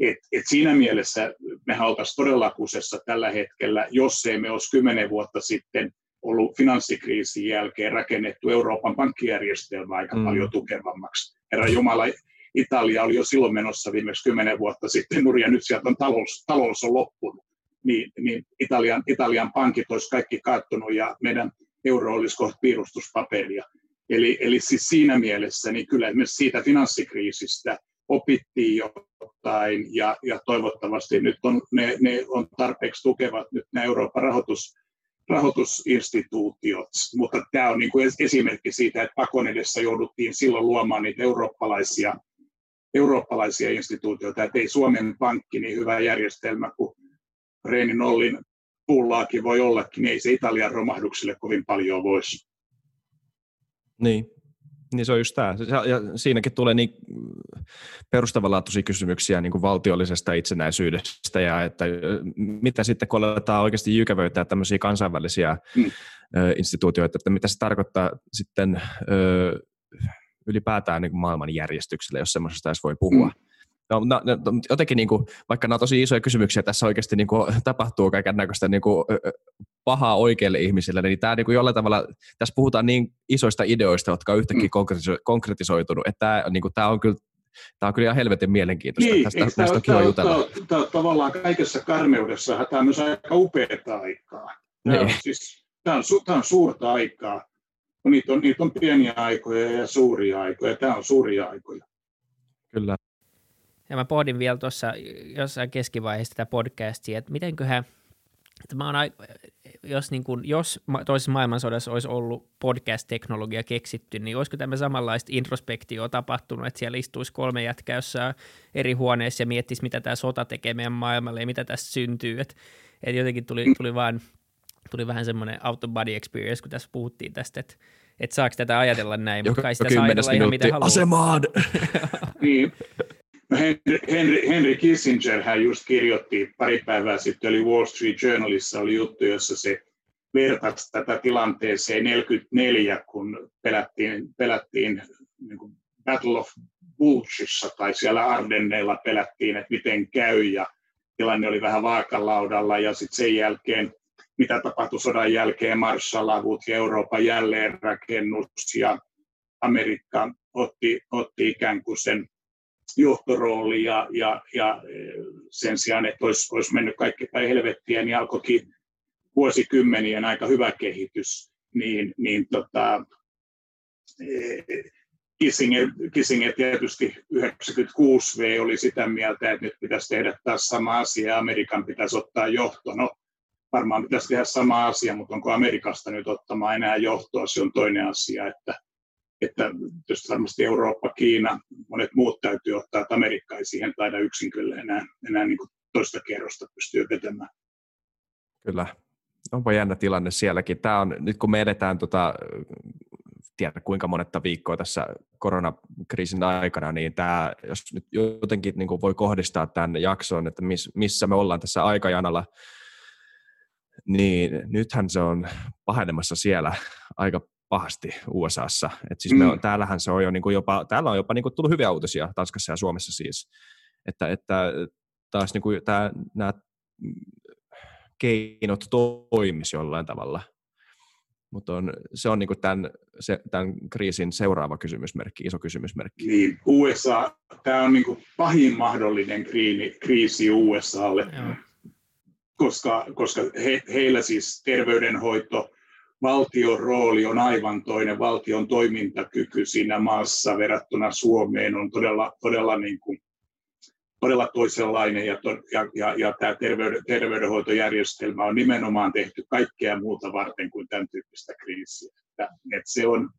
et, et siinä mielessä me oltaisiin todella kusessa tällä hetkellä, jos ei me olisi kymmenen vuotta sitten ollut finanssikriisin jälkeen rakennettu Euroopan pankkijärjestelmä aika mm. paljon tukevammaksi. Herra Jumala, Italia oli jo silloin menossa viimeksi kymmenen vuotta sitten nurin, ja nyt sieltä on talous, talous on loppunut. Niin, niin Italian, Italian pankit olisi kaikki kaattunut ja meidän euro olisi kohta piirustuspaperia. Eli, eli siis siinä mielessä niin kyllä myös siitä finanssikriisistä opittiin jotain ja, ja toivottavasti nyt on, ne, ne on tarpeeksi tukevat nyt nämä Euroopan rahoitus, rahoitusinstituutiot, mutta tämä on niin kuin esimerkki siitä, että pakon edessä jouduttiin silloin luomaan niitä eurooppalaisia eurooppalaisia instituutioita, että ei Suomen pankki niin hyvä järjestelmä kuin Reini Nollin pullaakin voi ollakin, niin ei se Italian romahdukselle kovin paljon voisi. Niin, Niin se on just tämä. Ja siinäkin tulee niin perustavanlaatuisia kysymyksiä niin kuin valtiollisesta itsenäisyydestä ja että mitä sitten, kun aletaan oikeasti jykävöittää tämmöisiä kansainvälisiä mm. instituutioita, että mitä se tarkoittaa sitten ylipäätään niin maailman järjestykselle, jos semmoisesta edes voi puhua. Mm. No, no, no, jotenkin niin kuin, vaikka nämä on tosi isoja kysymyksiä, tässä oikeasti niin kuin, tapahtuu kaiken näköistä niin kuin, pahaa oikeille ihmisille, niin tämä niin kuin jollain tavalla, tässä puhutaan niin isoista ideoista, jotka on yhtäkkiä mm. konkretisoitunut, että tämä, niin kuin, tämä on kyllä Tämä on kyllä ihan helvetin mielenkiintoista. Niin, tästä, tästä on kiva jutella. Tämä, tämä, tavallaan kaikessa karmeudessa tämä on myös aika upeaa aikaa. Tämä, niin. on, siis, tämä, on, tämä on suurta aikaa. Niitä on, niitä on pieniä aikoja ja suuria aikoja. Tämä on suuria aikoja. Kyllä. Ja mä pohdin vielä tuossa jossain keskivaiheessa tätä podcastia, että mitenköhän, että mä oon, jos, niin kun, jos toisessa maailmansodassa olisi ollut podcast-teknologia keksitty, niin olisiko tämä samanlaista introspektioa tapahtunut, että siellä istuisi kolme jätkää jossain eri huoneessa ja miettisi, mitä tämä sota tekee meidän maailmalle ja mitä tässä syntyy. Että et jotenkin tuli, tuli, vaan, tuli vähän semmoinen out of body experience, kun tässä puhuttiin tästä, että että saako tätä ajatella näin, mutta kai sitä saa ajatella ihan mitä haluaa. Asemaan! niin, No Henry, Henry, Henry Kissinger hän just kirjoitti pari päivää sitten, oli Wall Street Journalissa oli juttu, jossa se vertasi tätä tilanteeseen 44, kun pelättiin, pelättiin niin kuin Battle of Bulgissa tai siellä Ardenneilla pelättiin, että miten käy ja tilanne oli vähän vaakalaudalla ja sitten sen jälkeen, mitä tapahtui sodan jälkeen, Marshall-avut ja Euroopan jälleenrakennus ja Amerikka otti, otti ikään kuin sen johtorooli ja, ja, ja e, sen sijaan, että olisi, olisi mennyt kaikki päin helvettiä, niin alkoikin vuosikymmenien aika hyvä kehitys, niin, niin tota, e, Kissinger, Kissinger tietysti 96 V oli sitä mieltä, että nyt pitäisi tehdä taas sama asia Amerikan pitäisi ottaa johto. No, varmaan pitäisi tehdä sama asia, mutta onko Amerikasta nyt ottamaan enää johtoa, se on toinen asia, että että tietysti varmasti Eurooppa, Kiina, monet muut täytyy ottaa, että Amerikka ei siihen taida yksin kyllä enää, enää niin kuin toista kerrosta pystyy vetämään. Kyllä. Onpa jännä tilanne sielläkin. Tämä on, nyt kun me edetään, tota, tiedä kuinka monetta viikkoa tässä koronakriisin aikana, niin tämä, jos nyt jotenkin niin voi kohdistaa tämän jakson, että miss, missä me ollaan tässä aikajanalla, niin nythän se on pahenemassa siellä aika pahasti USAssa. Et siis me on, mm. täällähän se on jo niin kuin jopa, täällä on jopa niin kuin tullut hyviä uutisia Tanskassa ja Suomessa siis, että, että taas niin kuin tämä, nämä keinot toimisi jollain tavalla. Mutta on, se on niin kuin tämän, se, tämän kriisin seuraava kysymysmerkki, iso kysymysmerkki. Niin, USA, tämä on niin kuin pahin mahdollinen kriisi, kriisi USAlle, Joo. Koska, koska he, heillä siis terveydenhoito, valtion rooli on aivan toinen, valtion toimintakyky siinä maassa verrattuna Suomeen on todella, todella, niin kuin, todella toisenlainen ja, ja, ja, ja tämä terveyden, terveydenhoitojärjestelmä on nimenomaan tehty kaikkea muuta varten kuin tämän tyyppistä kriisiä. Että, että se, on,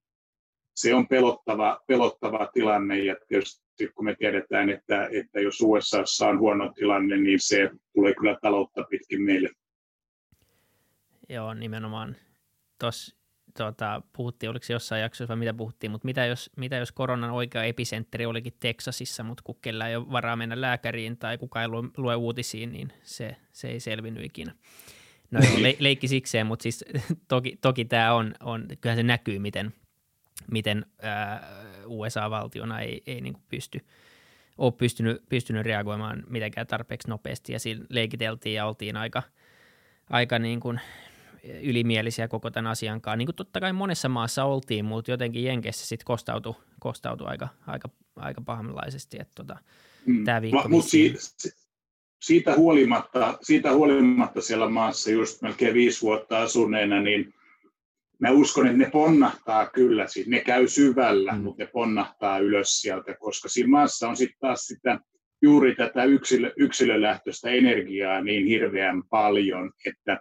se on pelottava, pelottava tilanne ja tietysti kun me tiedetään, että, että jos USA on huono tilanne, niin se tulee kyllä taloutta pitkin meille. Joo, nimenomaan tuossa tota, puhuttiin, oliko se jossain jaksossa vai mitä puhuttiin, mutta mitä jos, mitä jos koronan oikea episentteri olikin Teksasissa, mutta kun kellä ei ole varaa mennä lääkäriin tai kuka ei lue, lue uutisiin, niin se, se ei selvinnyt ikinä. No joo, le, leikki sikseen, mutta siis toki, toki tämä on, on, kyllähän se näkyy, miten, miten ää, USA-valtiona ei, ei niin pysty, ole pystynyt, pystynyt reagoimaan mitenkään tarpeeksi nopeasti ja siinä leikiteltiin ja oltiin aika, aika niin kuin ylimielisiä koko tämän asian kanssa. Niin kuin totta kai monessa maassa oltiin, mutta jotenkin Jenkessä sitten kostautui, kostautui aika, aika, aika pahamlaisesti. Että tota, mm. tämä viikko Mutta siitä, siitä, huolimatta, siitä huolimatta siellä maassa just melkein viisi vuotta asuneena, niin mä uskon, että ne ponnahtaa kyllä, siis ne käy syvällä, mm. mutta ne ponnahtaa ylös sieltä, koska siinä maassa on sitten taas sitä juuri tätä yksilö, yksilölähtöistä energiaa niin hirveän paljon, että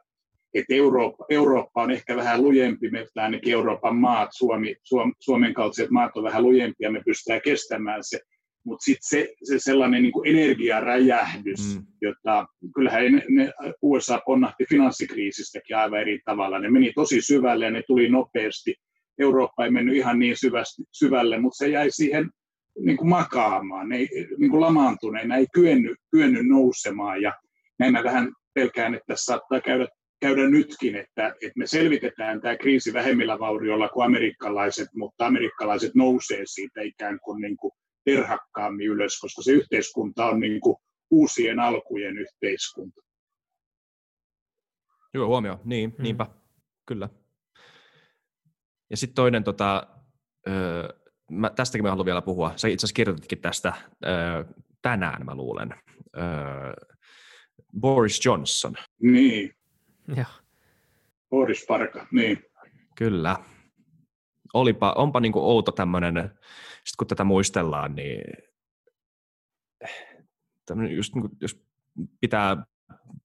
että Eurooppa, Eurooppa on ehkä vähän lujempi, me ainakin Euroopan maat, Suomi, Suom, Suomen kaltaiset maat on vähän lujempia, me pystytään kestämään se, mutta sitten se, se sellainen niin kuin energiaräjähdys, mm. jota kyllähän ne, ne USA ponnahti finanssikriisistäkin aivan eri tavalla. Ne meni tosi syvälle ja ne tuli nopeasti. Eurooppa ei mennyt ihan niin syvästi, syvälle, mutta se jäi siihen niin kuin makaamaan, ne ei, niin kuin lamaantuneena, ei kyennyt, kyennyt nousemaan ja näin mä vähän pelkään, että tässä saattaa käydä, käydä nytkin, että, että me selvitetään tämä kriisi vähemmillä vaurioilla kuin amerikkalaiset, mutta amerikkalaiset nousee siitä ikään kuin, niin kuin terhakkaammin ylös, koska se yhteiskunta on niin kuin uusien alkujen yhteiskunta. Joo, huomio. Niin, mm. niinpä. Kyllä. Ja sitten toinen, tota, öö, mä, tästäkin mä haluan vielä puhua. Sä itse asiassa kirjoititkin tästä öö, tänään, mä luulen. Öö, Boris Johnson. Niin. Joo. Boris Parka, niin. Kyllä. Olipa, onpa niinku outo tämmöinen, sitten kun tätä muistellaan, niin just niin kuin, jos pitää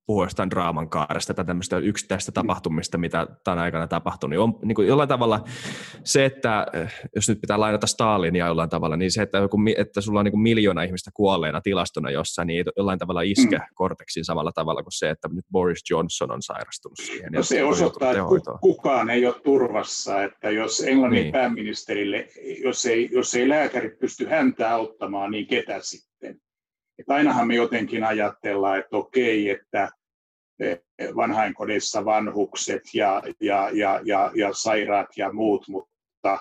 puhua jostain draaman kaaresta tai tämmöistä yksittäistä tapahtumista, mitä tämän aikana tapahtunut, niin on niin kuin jollain tavalla se, että eh, jos nyt pitää lainata Stalinia jollain tavalla, niin se, että, joku, että sulla on niin kuin miljoona ihmistä kuolleena tilastona jossain, niin ei jollain tavalla iske mm. korteksiin samalla tavalla kuin se, että nyt Boris Johnson on sairastunut siihen. No se osoittaa, että kukaan ei ole turvassa, että jos Englannin niin. pääministerille, jos ei, jos ei lääkäri pysty häntä auttamaan, niin ketä sitten? Että ainahan me jotenkin ajatellaan, että okei, että vanhainkodissa vanhukset ja, ja, ja, ja, ja sairaat ja muut, mutta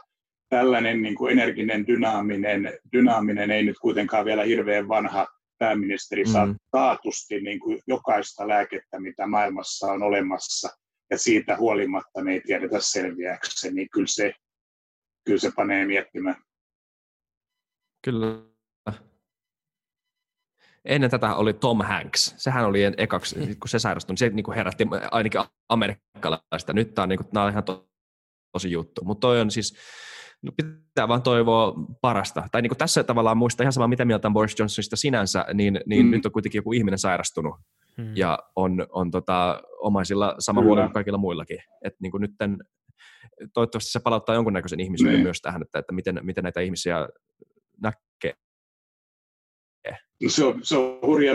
tällainen niin kuin energinen, dynaaminen, dynaaminen, ei nyt kuitenkaan vielä hirveän vanha pääministeri mm. saa taatusti niin kuin jokaista lääkettä, mitä maailmassa on olemassa, ja siitä huolimatta me ei tiedetä selviääkseen, niin kyllä se, kyllä se panee miettimään. Kyllä ennen tätä oli Tom Hanks. Sehän oli ekaksi, mm. kun se sairastui, niin se niin kuin herätti ainakin amerikkalaista. Nyt tämä on, niin kuin, tämä on ihan to, tosi juttu. Mutta toi on siis, no pitää vaan toivoa parasta. Tai niin kuin tässä tavallaan muista ihan sama, mitä mieltä on Boris Johnsonista sinänsä, niin, niin mm. nyt on kuitenkin joku ihminen sairastunut. Hmm. Ja on, on tota, omaisilla sama huoli kuin kaikilla muillakin. Että niin nyt toivottavasti se palauttaa jonkunnäköisen ihmisyyden niin. myös tähän, että, että miten, miten näitä ihmisiä näkee se on, se on hurja,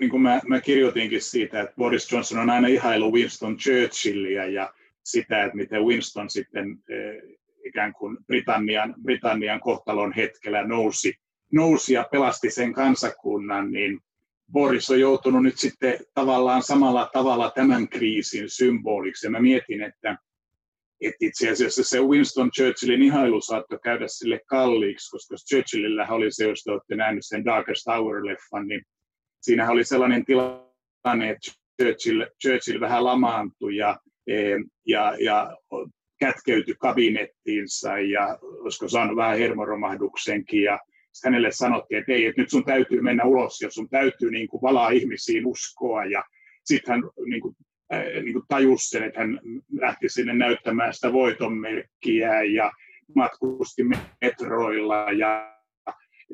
niin kuin mä, mä kirjoitinkin siitä, että Boris Johnson on aina ihailu Winston Churchillia ja sitä, että miten Winston sitten eh, ikään kuin Britannian, Britannian kohtalon hetkellä nousi, nousi ja pelasti sen kansakunnan, niin Boris on joutunut nyt sitten tavallaan samalla tavalla tämän kriisin symboliksi. Ja mä mietin, että että itse asiassa se Winston Churchillin ihailu saattoi käydä sille kalliiksi, koska Churchillillä oli se, jos te olette nähneet sen Darkest Hour-leffan, niin siinä oli sellainen tilanne, että Churchill, Churchill vähän lamaantui ja, ja, ja kätkeytyi kabinettiinsa ja olisiko saanut vähän hermoromahduksenkin ja hänelle sanottiin, että ei, että nyt sun täytyy mennä ulos ja sun täytyy niin kuin valaa ihmisiin uskoa ja sitten hän niin kuin niin kuin tajusi sen, että hän lähti sinne näyttämään sitä voitonmerkkiä ja matkusti metroilla ja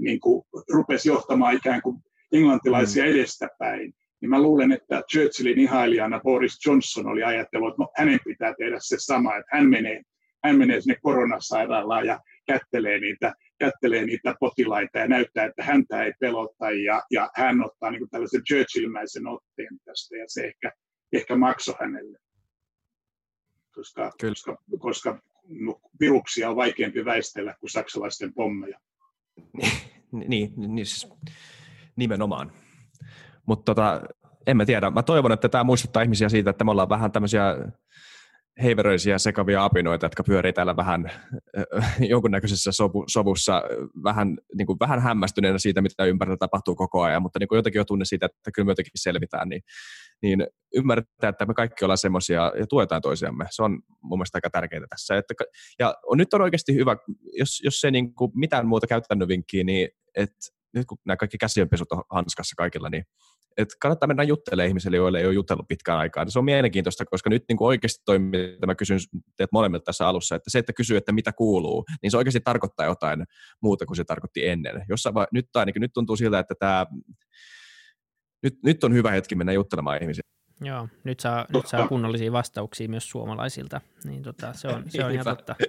niin kuin rupesi johtamaan ikään kuin englantilaisia mm. edestäpäin. Niin mä luulen, että Churchillin ihailijana Boris Johnson oli ajatellut, että no, hänen pitää tehdä se sama, että hän menee, hän menee sinne koronasairaalaan ja kättelee niitä, kättelee niitä potilaita ja näyttää, että häntä ei pelota ja, ja hän ottaa niin kuin tällaisen Churchillmäisen otteen tästä ja se ehkä ehkä maksoi hänelle, koska, koska, koska viruksia on vaikeampi väistellä kuin saksalaisten pommeja. niin, niin siis nimenomaan. Mutta tota, en mä tiedä. Mä toivon, että tämä muistuttaa ihmisiä siitä, että me ollaan vähän tämmöisiä heiveröisiä sekavia apinoita, jotka pyörii täällä vähän äh, jonkunnäköisessä sovu, sovussa vähän, niin kuin vähän hämmästyneenä siitä, mitä ympärillä tapahtuu koko ajan, mutta niin kuin jotenkin jo tunne siitä, että kyllä me jotenkin selvitään, niin, niin ymmärtää, että me kaikki ollaan semmoisia ja tuetaan toisiamme. Se on mun mielestä aika tärkeää tässä. Että, ja on, nyt on oikeasti hyvä, jos, jos se niin kuin mitään muuta käytännön vinkkiä, niin että nyt kun nämä kaikki käsienpesut on hanskassa kaikilla, niin että kannattaa mennä juttelemaan ihmisille, joille ei ole jutellut pitkään aikaa. Se on mielenkiintoista, koska nyt niin kuin oikeasti toimii, että mä kysyn teet molemmilta tässä alussa, että se, että kysyy, että mitä kuuluu, niin se oikeasti tarkoittaa jotain muuta kuin se tarkoitti ennen. Jossain va- nyt, ainakin, nyt tuntuu siltä, että tämä, nyt, nyt on hyvä hetki mennä juttelemaan ihmisiä. Joo, nyt saa, nyt saa kunnollisia vastauksia myös suomalaisilta, niin tota, se on, se on ihan totta.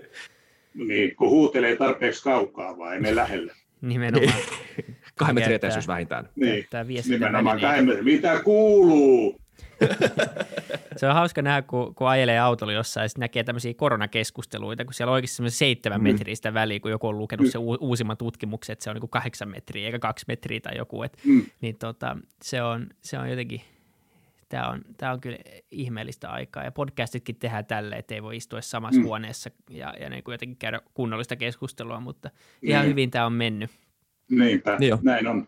Niin, kun huutelee tarpeeksi kaukaa vai me lähelle. Nimenomaan. Kahden metrin etäisyys vähintään. Niin, nimenomaan kahden metrin. Mitä kuuluu? se on hauska nähdä, kun, kun ajelee autolla jossain ja näkee tämmöisiä koronakeskusteluita, kun siellä on oikeasti semmoinen seitsemän mm. metristä väliä, kun joku on lukenut mm. se uusimman tutkimuksen, että se on niin kahdeksan metriä eikä kaksi metriä tai joku. Et, mm. Niin tota, se, on, se on jotenkin, tämä on, tämä on kyllä ihmeellistä aikaa. Ja podcastitkin tehdään tälle, että ei voi istua samassa mm. huoneessa ja, ja niin kuin jotenkin käydä kunnollista keskustelua, mutta ihan mm. hyvin tämä on mennyt. Niinpä, niin näin on.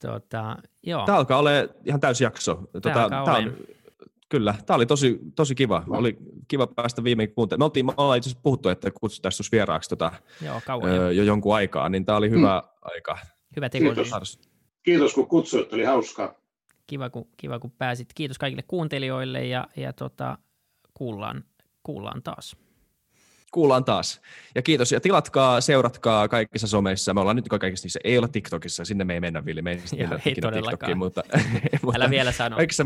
Tota, joo. Tämä alkaa olla ihan täysi jakso. Tota, tämä on, kyllä, tämä oli tosi, tosi kiva. Oli kiva päästä viimein kuuntelemaan. Me, oltiin, me ollaan itse asiassa puhuttu, että kutsutaan vieraaksi tota, joo, öö, jo jonkun aikaa, niin tämä oli hyvä mm. aika. Hyvä teko. Kiitos. Kiitos kun kutsuit, oli hauskaa. Kiva kun, kiva kun pääsit. Kiitos kaikille kuuntelijoille ja, ja tota, kuullaan, kuullaan taas kuullaan taas. Ja kiitos. Ja tilatkaa, seuratkaa kaikissa someissa. Me ollaan nyt kaikissa niissä. Ei olla TikTokissa, sinne me ei mennä, Vili. Me ei, Joo, ei TikTokiin, mutta, Älä vielä sano. Kaikissa,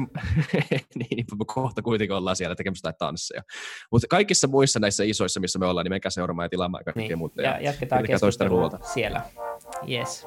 niin, kohta kuitenkin ollaan siellä tekemässä jotain tansseja. Mutta kaikissa muissa näissä isoissa, missä me ollaan, niin menkää seuraamaan ja tilaamaan kaikkea niin. muuta. Ja, ja jatketaan keskustelua siellä. Yes.